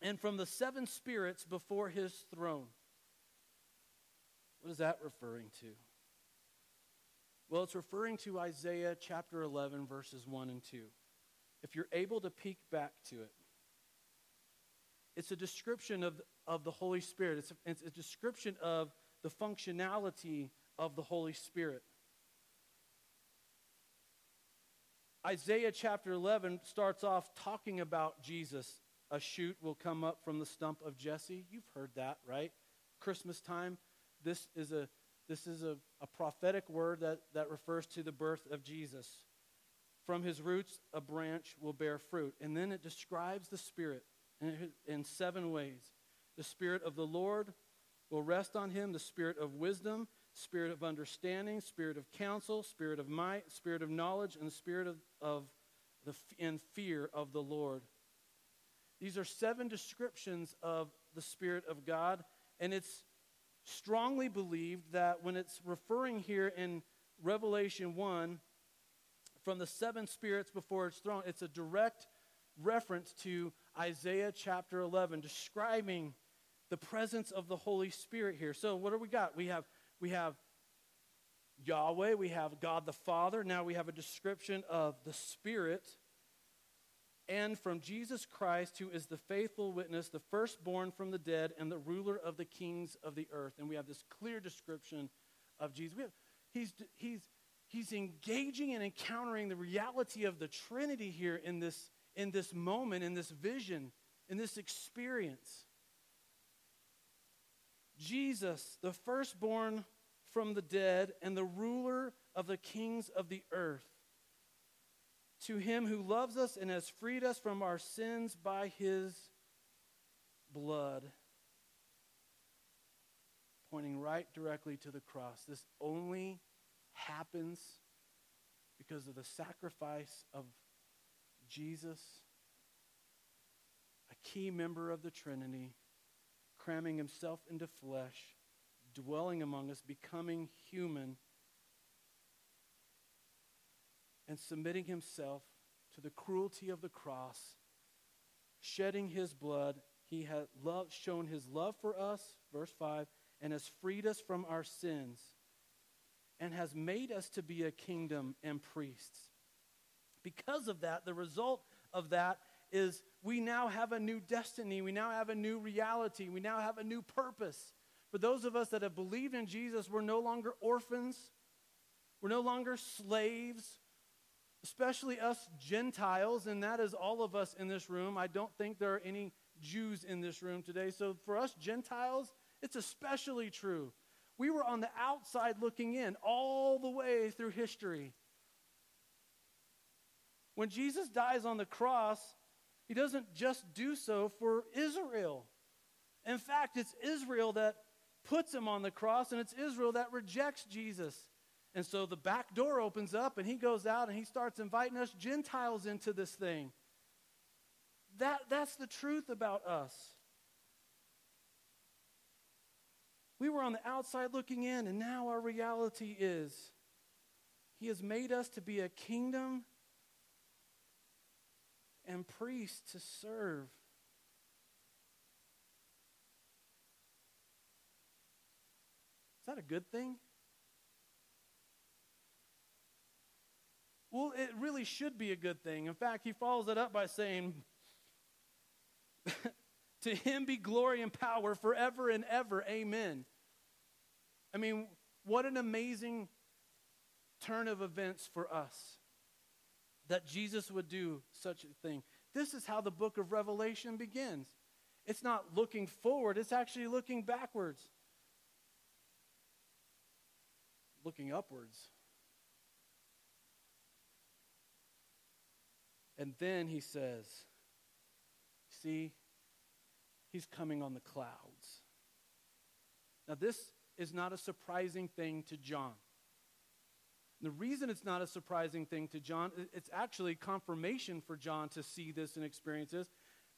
and from the seven spirits before his throne. What is that referring to? Well, it's referring to Isaiah chapter 11, verses 1 and 2. If you're able to peek back to it, it's a description of, of the Holy Spirit, it's a, it's a description of the functionality of the Holy Spirit. Isaiah chapter 11 starts off talking about Jesus. A shoot will come up from the stump of Jesse. You've heard that, right? Christmas time. This is a, this is a, a prophetic word that, that refers to the birth of Jesus. From his roots, a branch will bear fruit. And then it describes the Spirit in, seven ways. The Spirit of the Lord will rest on him, the Spirit of wisdom spirit of understanding, spirit of counsel, spirit of might, spirit of knowledge, and the spirit of, of the and fear of the Lord. These are seven descriptions of the Spirit of God, and it's strongly believed that when it's referring here in Revelation 1 from the seven spirits before its throne, it's a direct reference to Isaiah chapter 11, describing the presence of the Holy Spirit here. So, what do we got? We have we have Yahweh, we have God the Father. Now we have a description of the Spirit. and from Jesus Christ, who is the faithful witness, the firstborn from the dead, and the ruler of the kings of the earth. And we have this clear description of Jesus. We Have, he's, he's, he's engaging and encountering the reality of the Trinity here in this, in this moment, in this vision, in this experience. Jesus, the firstborn from the dead, and the ruler of the kings of the earth to him who loves us and has freed us from our sins by his blood. Pointing right directly to the cross. This only happens because of the sacrifice of Jesus, a key member of the Trinity, cramming himself into flesh, dwelling among us, becoming human and submitting himself to the cruelty of the cross, shedding his blood. He loved, shown his love for us, verse 5, and has freed us from our sins and has made us to be a kingdom and priests. Because of that, the result of that is we now have a new destiny. We now have a new reality. We now have a new purpose. For those of us that have believed in Jesus, we're no longer orphans. We're no longer slaves especially us Gentiles, and that is all of us in this room. I don't think there are any Jews in this room today. So for us Gentiles, it's especially true. We were on the outside looking in all the way through history. When Jesus dies on the cross, he doesn't just do so for Israel. In fact, it's Israel that puts him on the cross, and it's Israel that rejects Jesus. And so the back door opens up and he goes out and he starts inviting us Gentiles into this thing. That, that's the truth about us. We were on the outside looking in, and now our reality is He has made us to be a kingdom and priests to serve. Is that a good thing? Well, it really should be a good thing. In fact, he follows it up by saying, To him be glory and power forever and ever. Amen. I mean, what an amazing turn of events for us that Jesus would do such a thing. This is how the book of Revelation begins. It's not looking forward, it's actually looking backwards, looking upwards. And then he says, See, he's coming on the clouds. Now, this is not a surprising thing to John. The reason it's not a surprising thing to John, it's actually confirmation for John to see this and experience this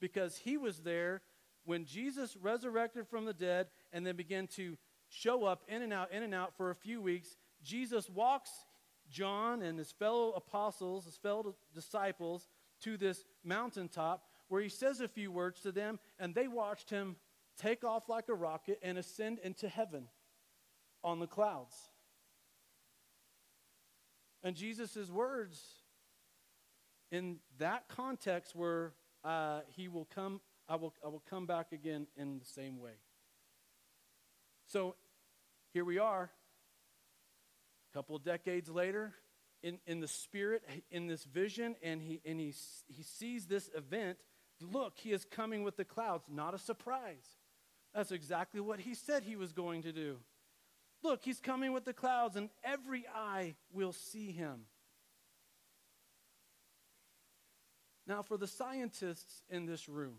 because he was there when Jesus resurrected from the dead and then began to show up in and out, in and out for a few weeks. Jesus walks John and his fellow apostles, his fellow disciples, to this mountaintop where he says a few words to them, and they watched him take off like a rocket and ascend into heaven on the clouds. And Jesus' words in that context were, uh, He will come, I will, I will come back again in the same way. So here we are, a couple decades later, in, in the spirit, in this vision, and, he, and he, he sees this event. Look, he is coming with the clouds. Not a surprise. That's exactly what he said he was going to do. Look, he's coming with the clouds, and every eye will see him. Now, for the scientists in this room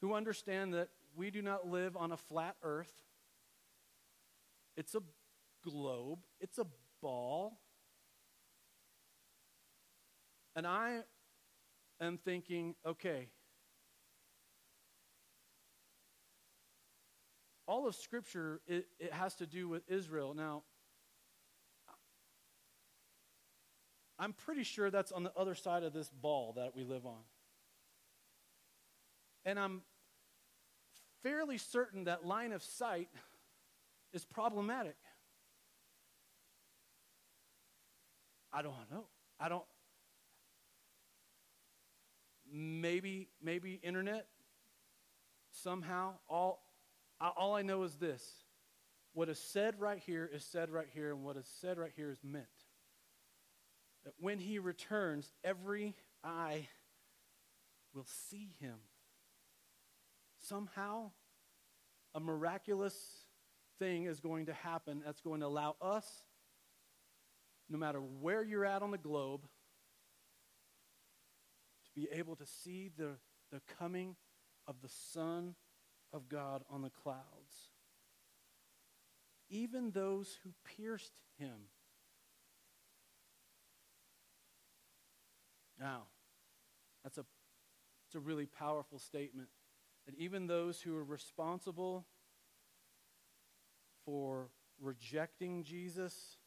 who understand that we do not live on a flat earth, it's a globe, it's a ball. And I am thinking, okay, all of Scripture, it, it has to do with Israel. Now, I'm pretty sure that's on the other side of this ball that we live on. And I'm fairly certain that line of sight is problematic. I don't know. I don't. maybe maybe internet somehow all all I know is this. What is said right here is said right here and what is said right here is meant. That when he returns every eye will see him. Somehow a miraculous thing is going to happen that's going to allow us no matter where you're at on the globe to be able to see the, the coming of the Son of God on the clouds. Even those who pierced him. Now, that's a, it's a really powerful statement. That even those who are responsible for rejecting Jesus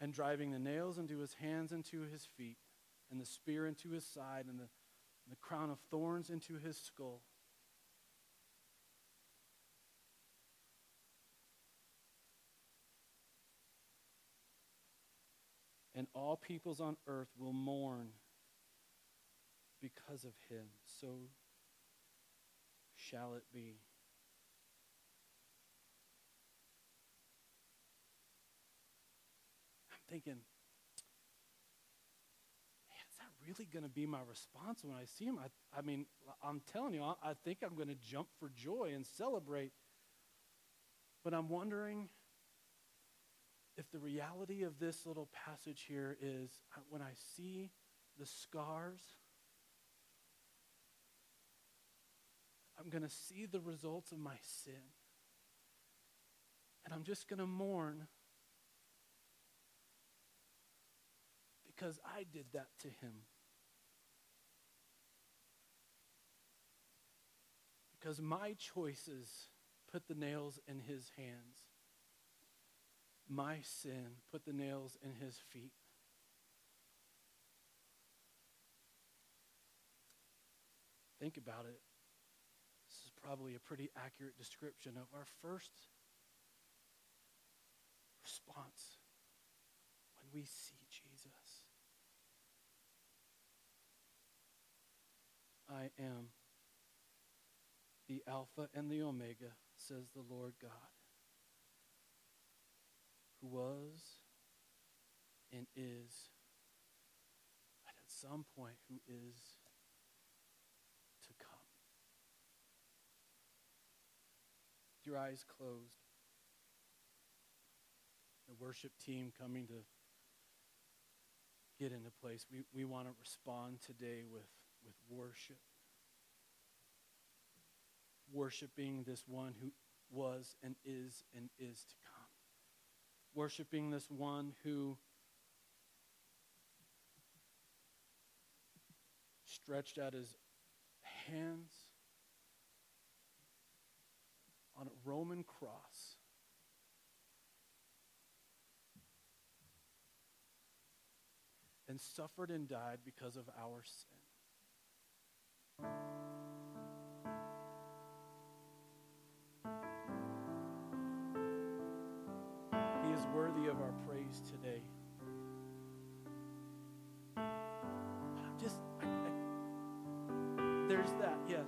and driving the nails into his hands and to his feet and the spear into his side, and the, and the crown of thorns into his skull. And all peoples on earth will mourn because of him. So shall it be. I'm thinking, is that really going to be my response when I see him? I, I mean, I'm telling you, I, I think I'm going to jump for joy and celebrate. But I'm wondering if the reality of this little passage here is when I see the scars, I'm going to see the results of my sin. And I'm just going to mourn because I did that to him. Because my choices put the nails in his hands. My sin put the nails in his feet. Think about it. This is probably a pretty accurate description of our first response when we see Jesus. I am the Alpha and the Omega, says the Lord God, who was and is, and at some point who is to come. With your eyes closed, the worship team coming to get into place, we, we want to respond today with, with worship worshiping this one who was and is and is to come. Worshiping this one who stretched out his hands on a Roman cross. And suffered and died because of our sin. Worthy of our praise today. Just, I, I, there's that, yes.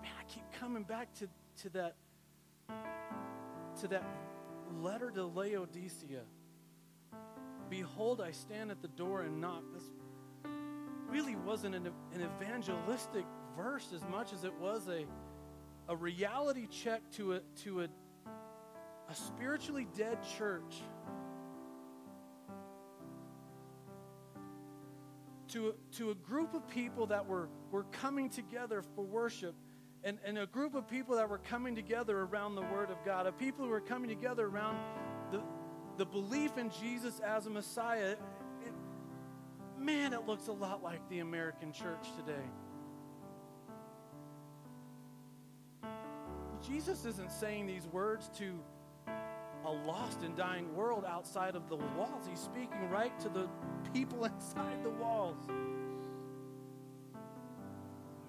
Man, I keep coming back to, to that, to that letter to Laodicea. Behold, I stand at the door and knock. This really wasn't an, an evangelistic verse as much as it was a, a reality check to a, to a a spiritually dead church to a, to a group of people that were, were coming together for worship and, and a group of people that were coming together around the Word of God, a people who were coming together around the, the belief in Jesus as a Messiah. It, man, it looks a lot like the American church today. Jesus isn't saying these words to a lost and dying world outside of the walls. He's speaking right to the people inside the walls.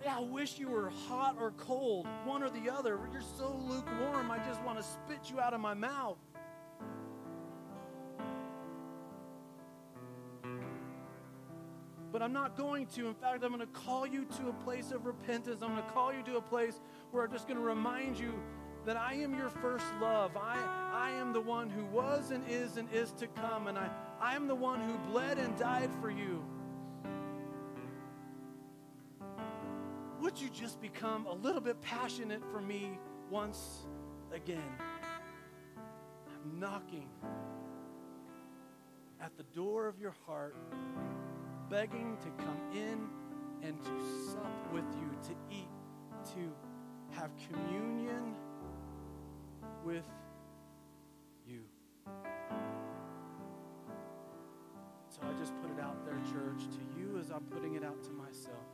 Yeah, I wish you were hot or cold, one or the other. You're so lukewarm, I just want to spit you out of my mouth. But I'm not going to. In fact, I'm going to call you to a place of repentance. I'm going to call you to a place where I'm just going to remind you that I am your first love. I, I am the one who was and is and is to come. And I, I am the one who bled and died for you. Would you just become a little bit passionate for me once again? I'm knocking at the door of your heart, begging to come in and to sup with you, to eat, to have communion with. So I just put it out there, church, to you as I'm putting it out to myself.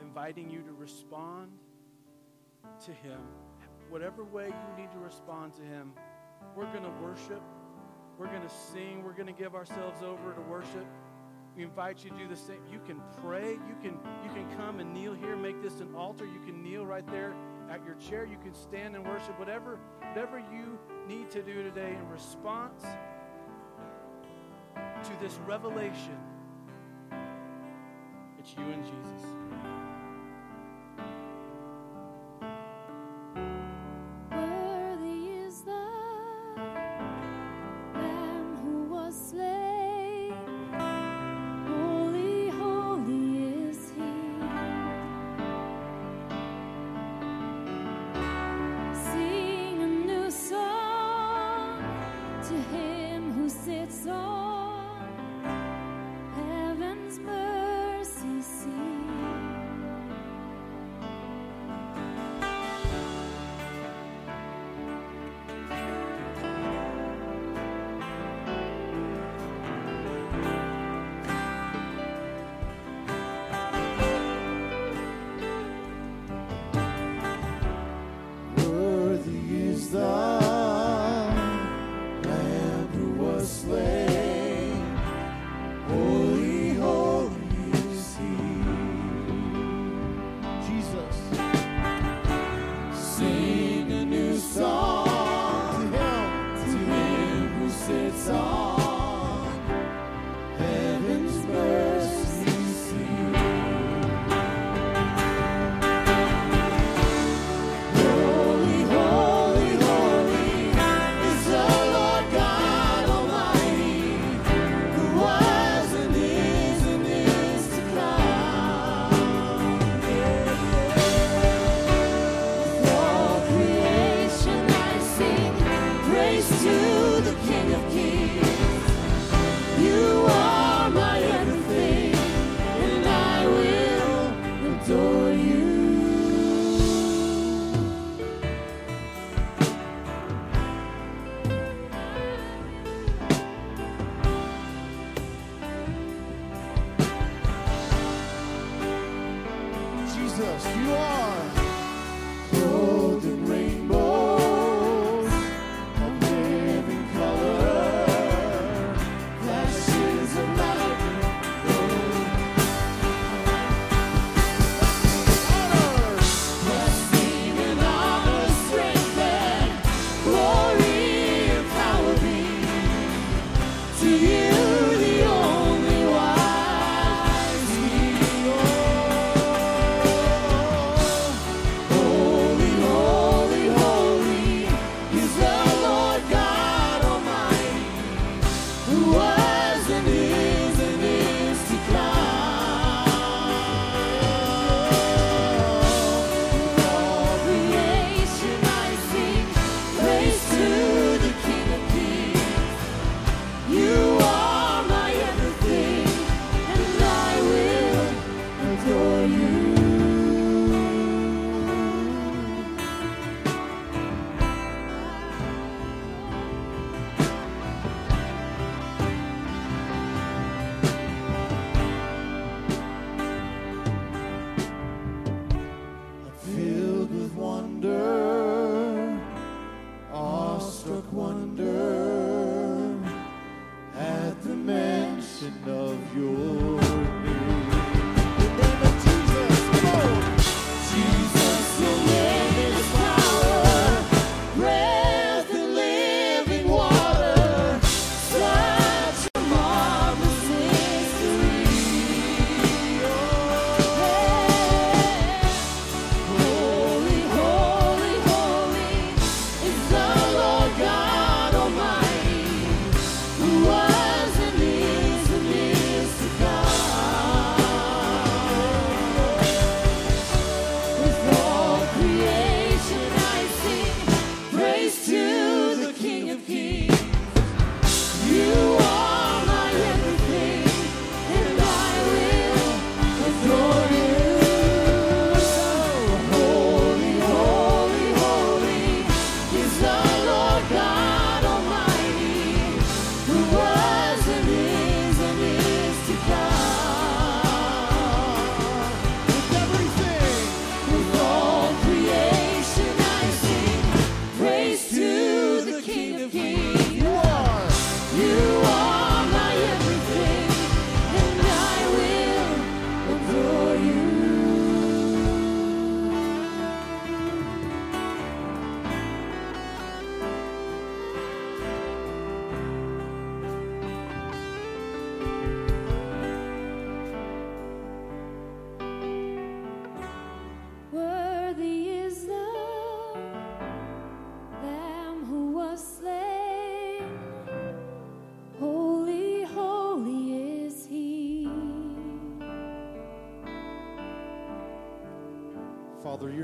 Inviting you to respond to Him. Whatever way you need to respond to Him, we're going to worship. We're going to sing. We're going to give ourselves over to worship. We invite you to do the same. You can pray. You can you can come and kneel here. Make this an altar. You can kneel right there at your chair. You can stand and worship. Whatever whatever you need to do today in response to this revelation. It's you and Jesus.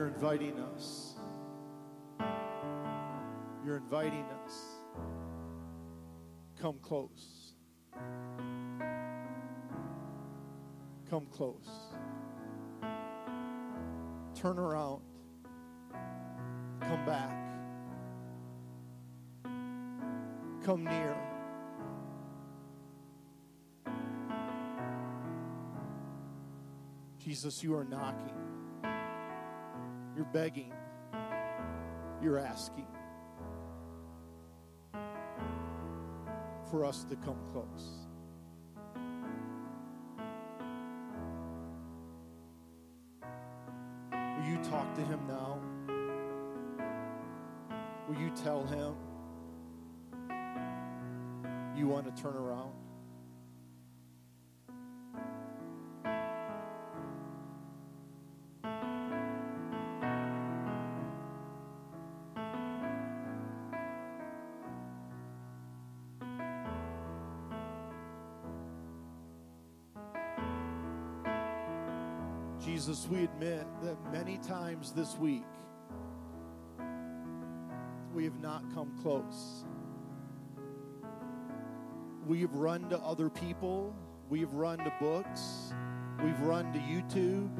You're inviting us. You're inviting us. Come close. Come close. Turn around. Come back. Come near. Jesus, you are knocking. You're begging. You're asking for us to come close. Will you talk to him now? Will you tell him you want to turn around? Admit that many times this week we have not come close. We've run to other people, we've run to books, we've run to YouTube,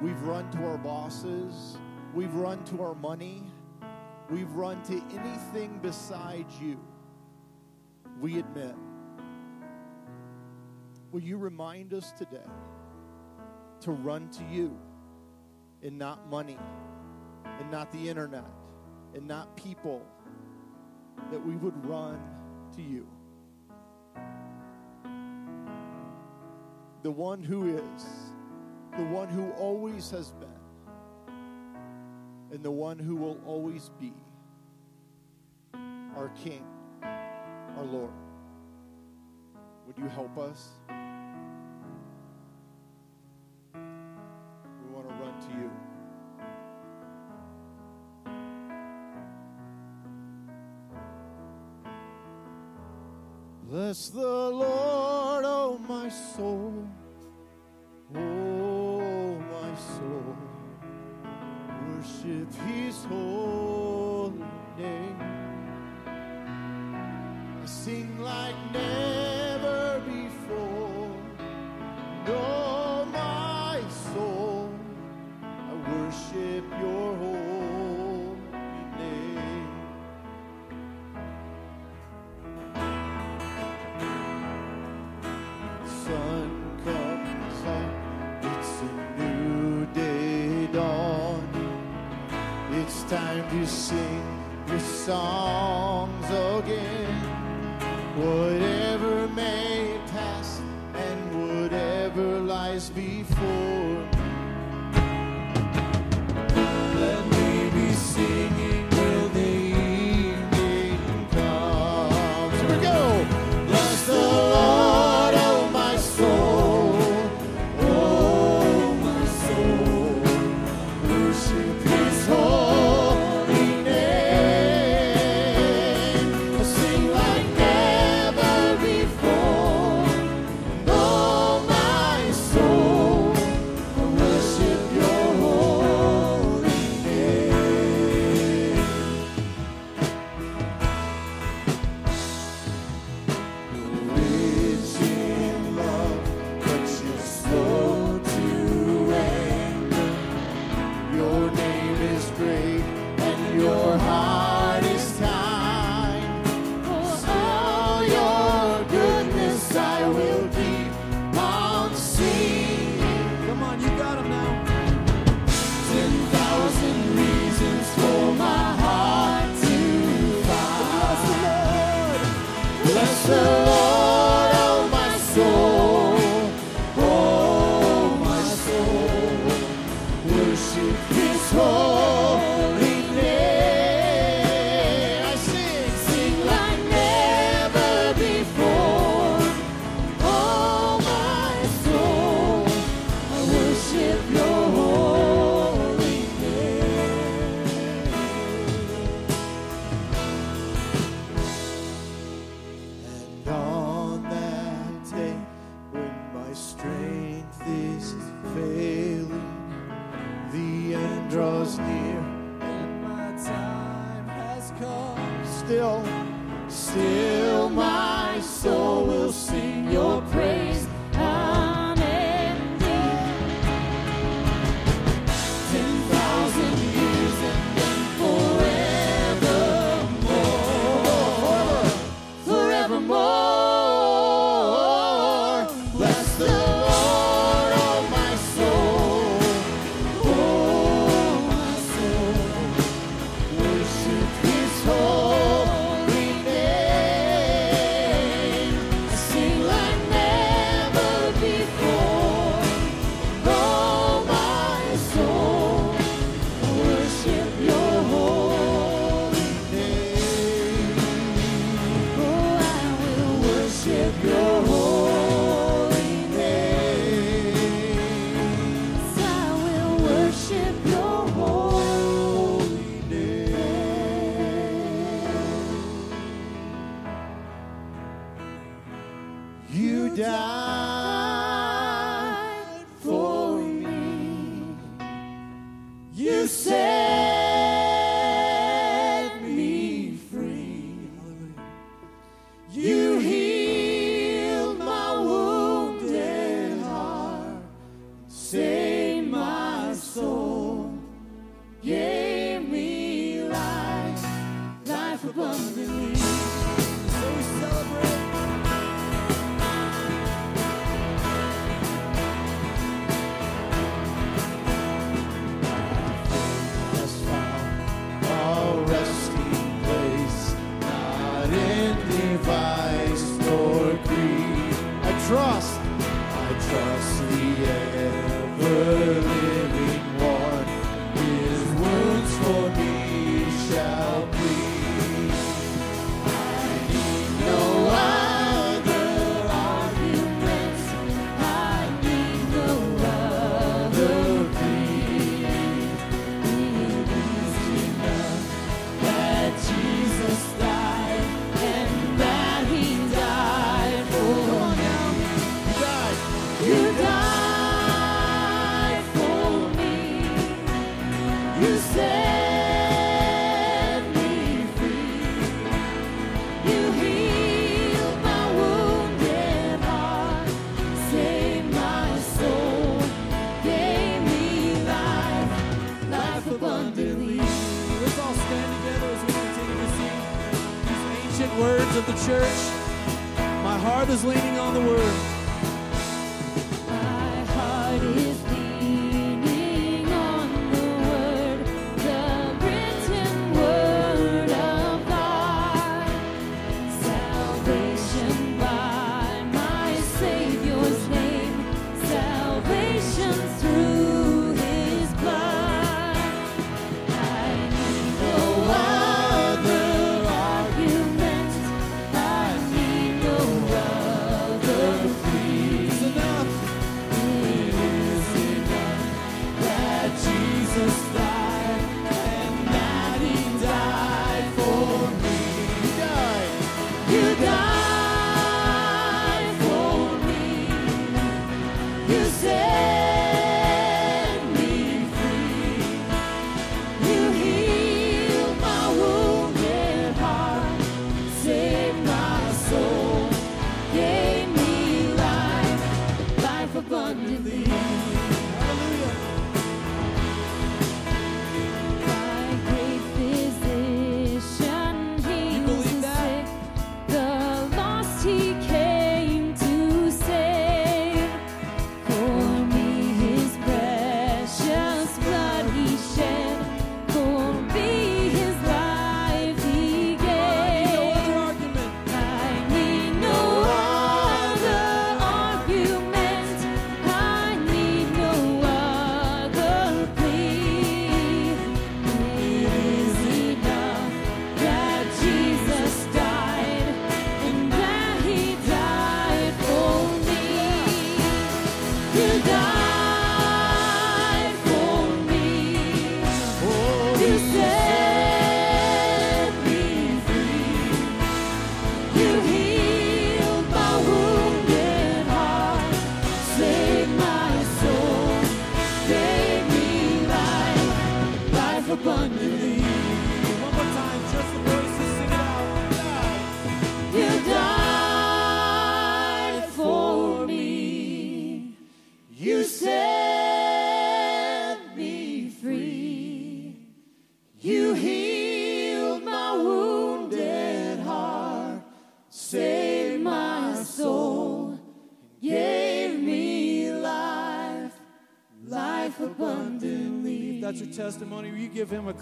we've run to our bosses, we've run to our money, we've run to anything besides you. We admit. Will you remind us today? To run to you and not money and not the internet and not people, that we would run to you. The one who is, the one who always has been, and the one who will always be our King, our Lord. Would you help us?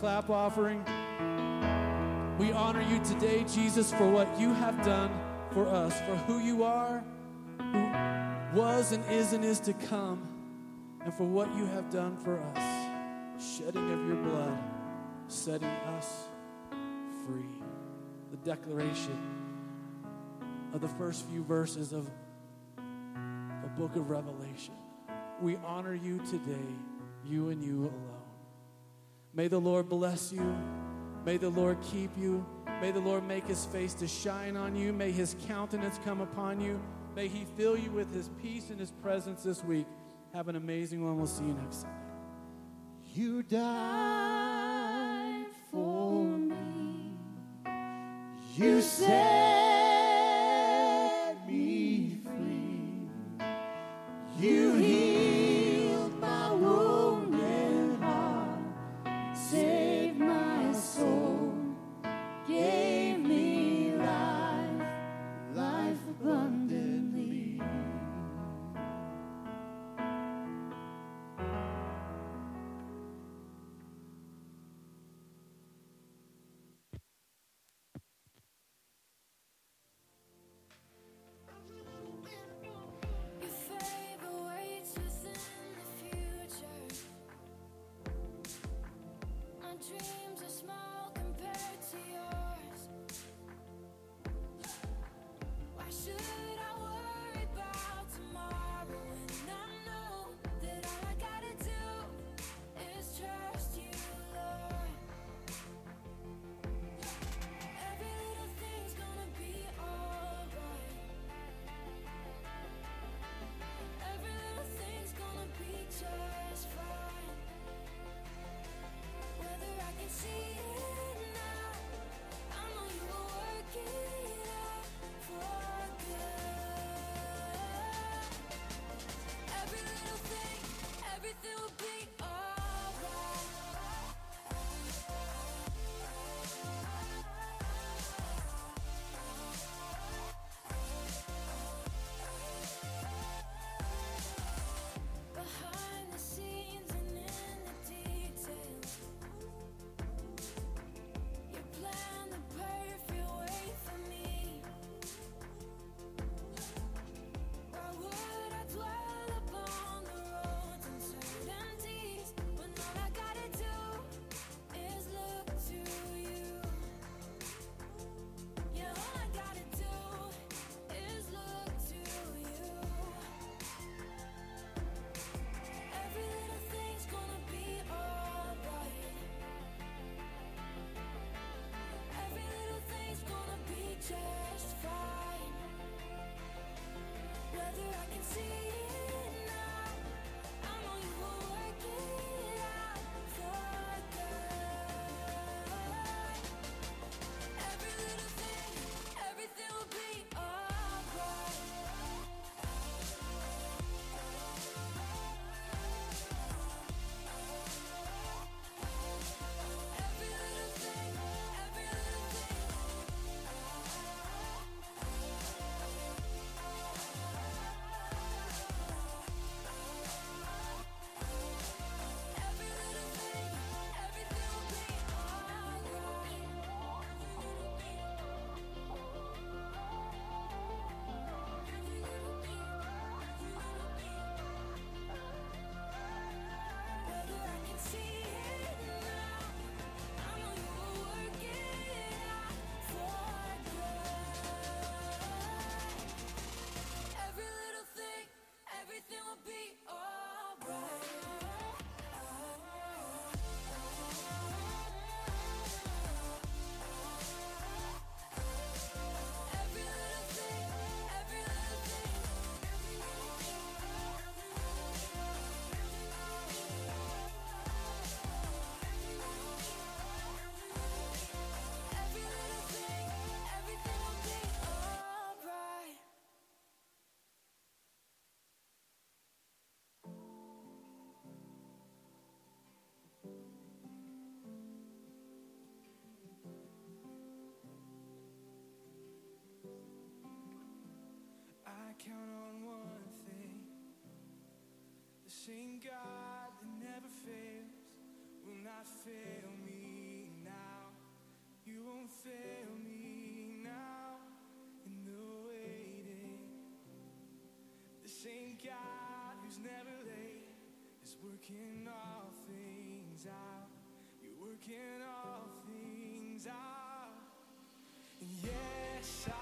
Clap offering? We honor you today, Jesus, for what you have done for us, for who you are, who was and is and is to come, and for what you have done for us. Shedding of your blood, setting us free. The declaration of the first few verses of the book of Revelation. We honor you today, you and you alone. May the Lord bless you. May the Lord keep you. May the Lord make his face to shine on you. May his countenance come upon you. May he fill you with his peace and his presence this week. Have an amazing one. We'll see you next Sunday. You died for me. You set working all things out. You're working all things out. And yes, I.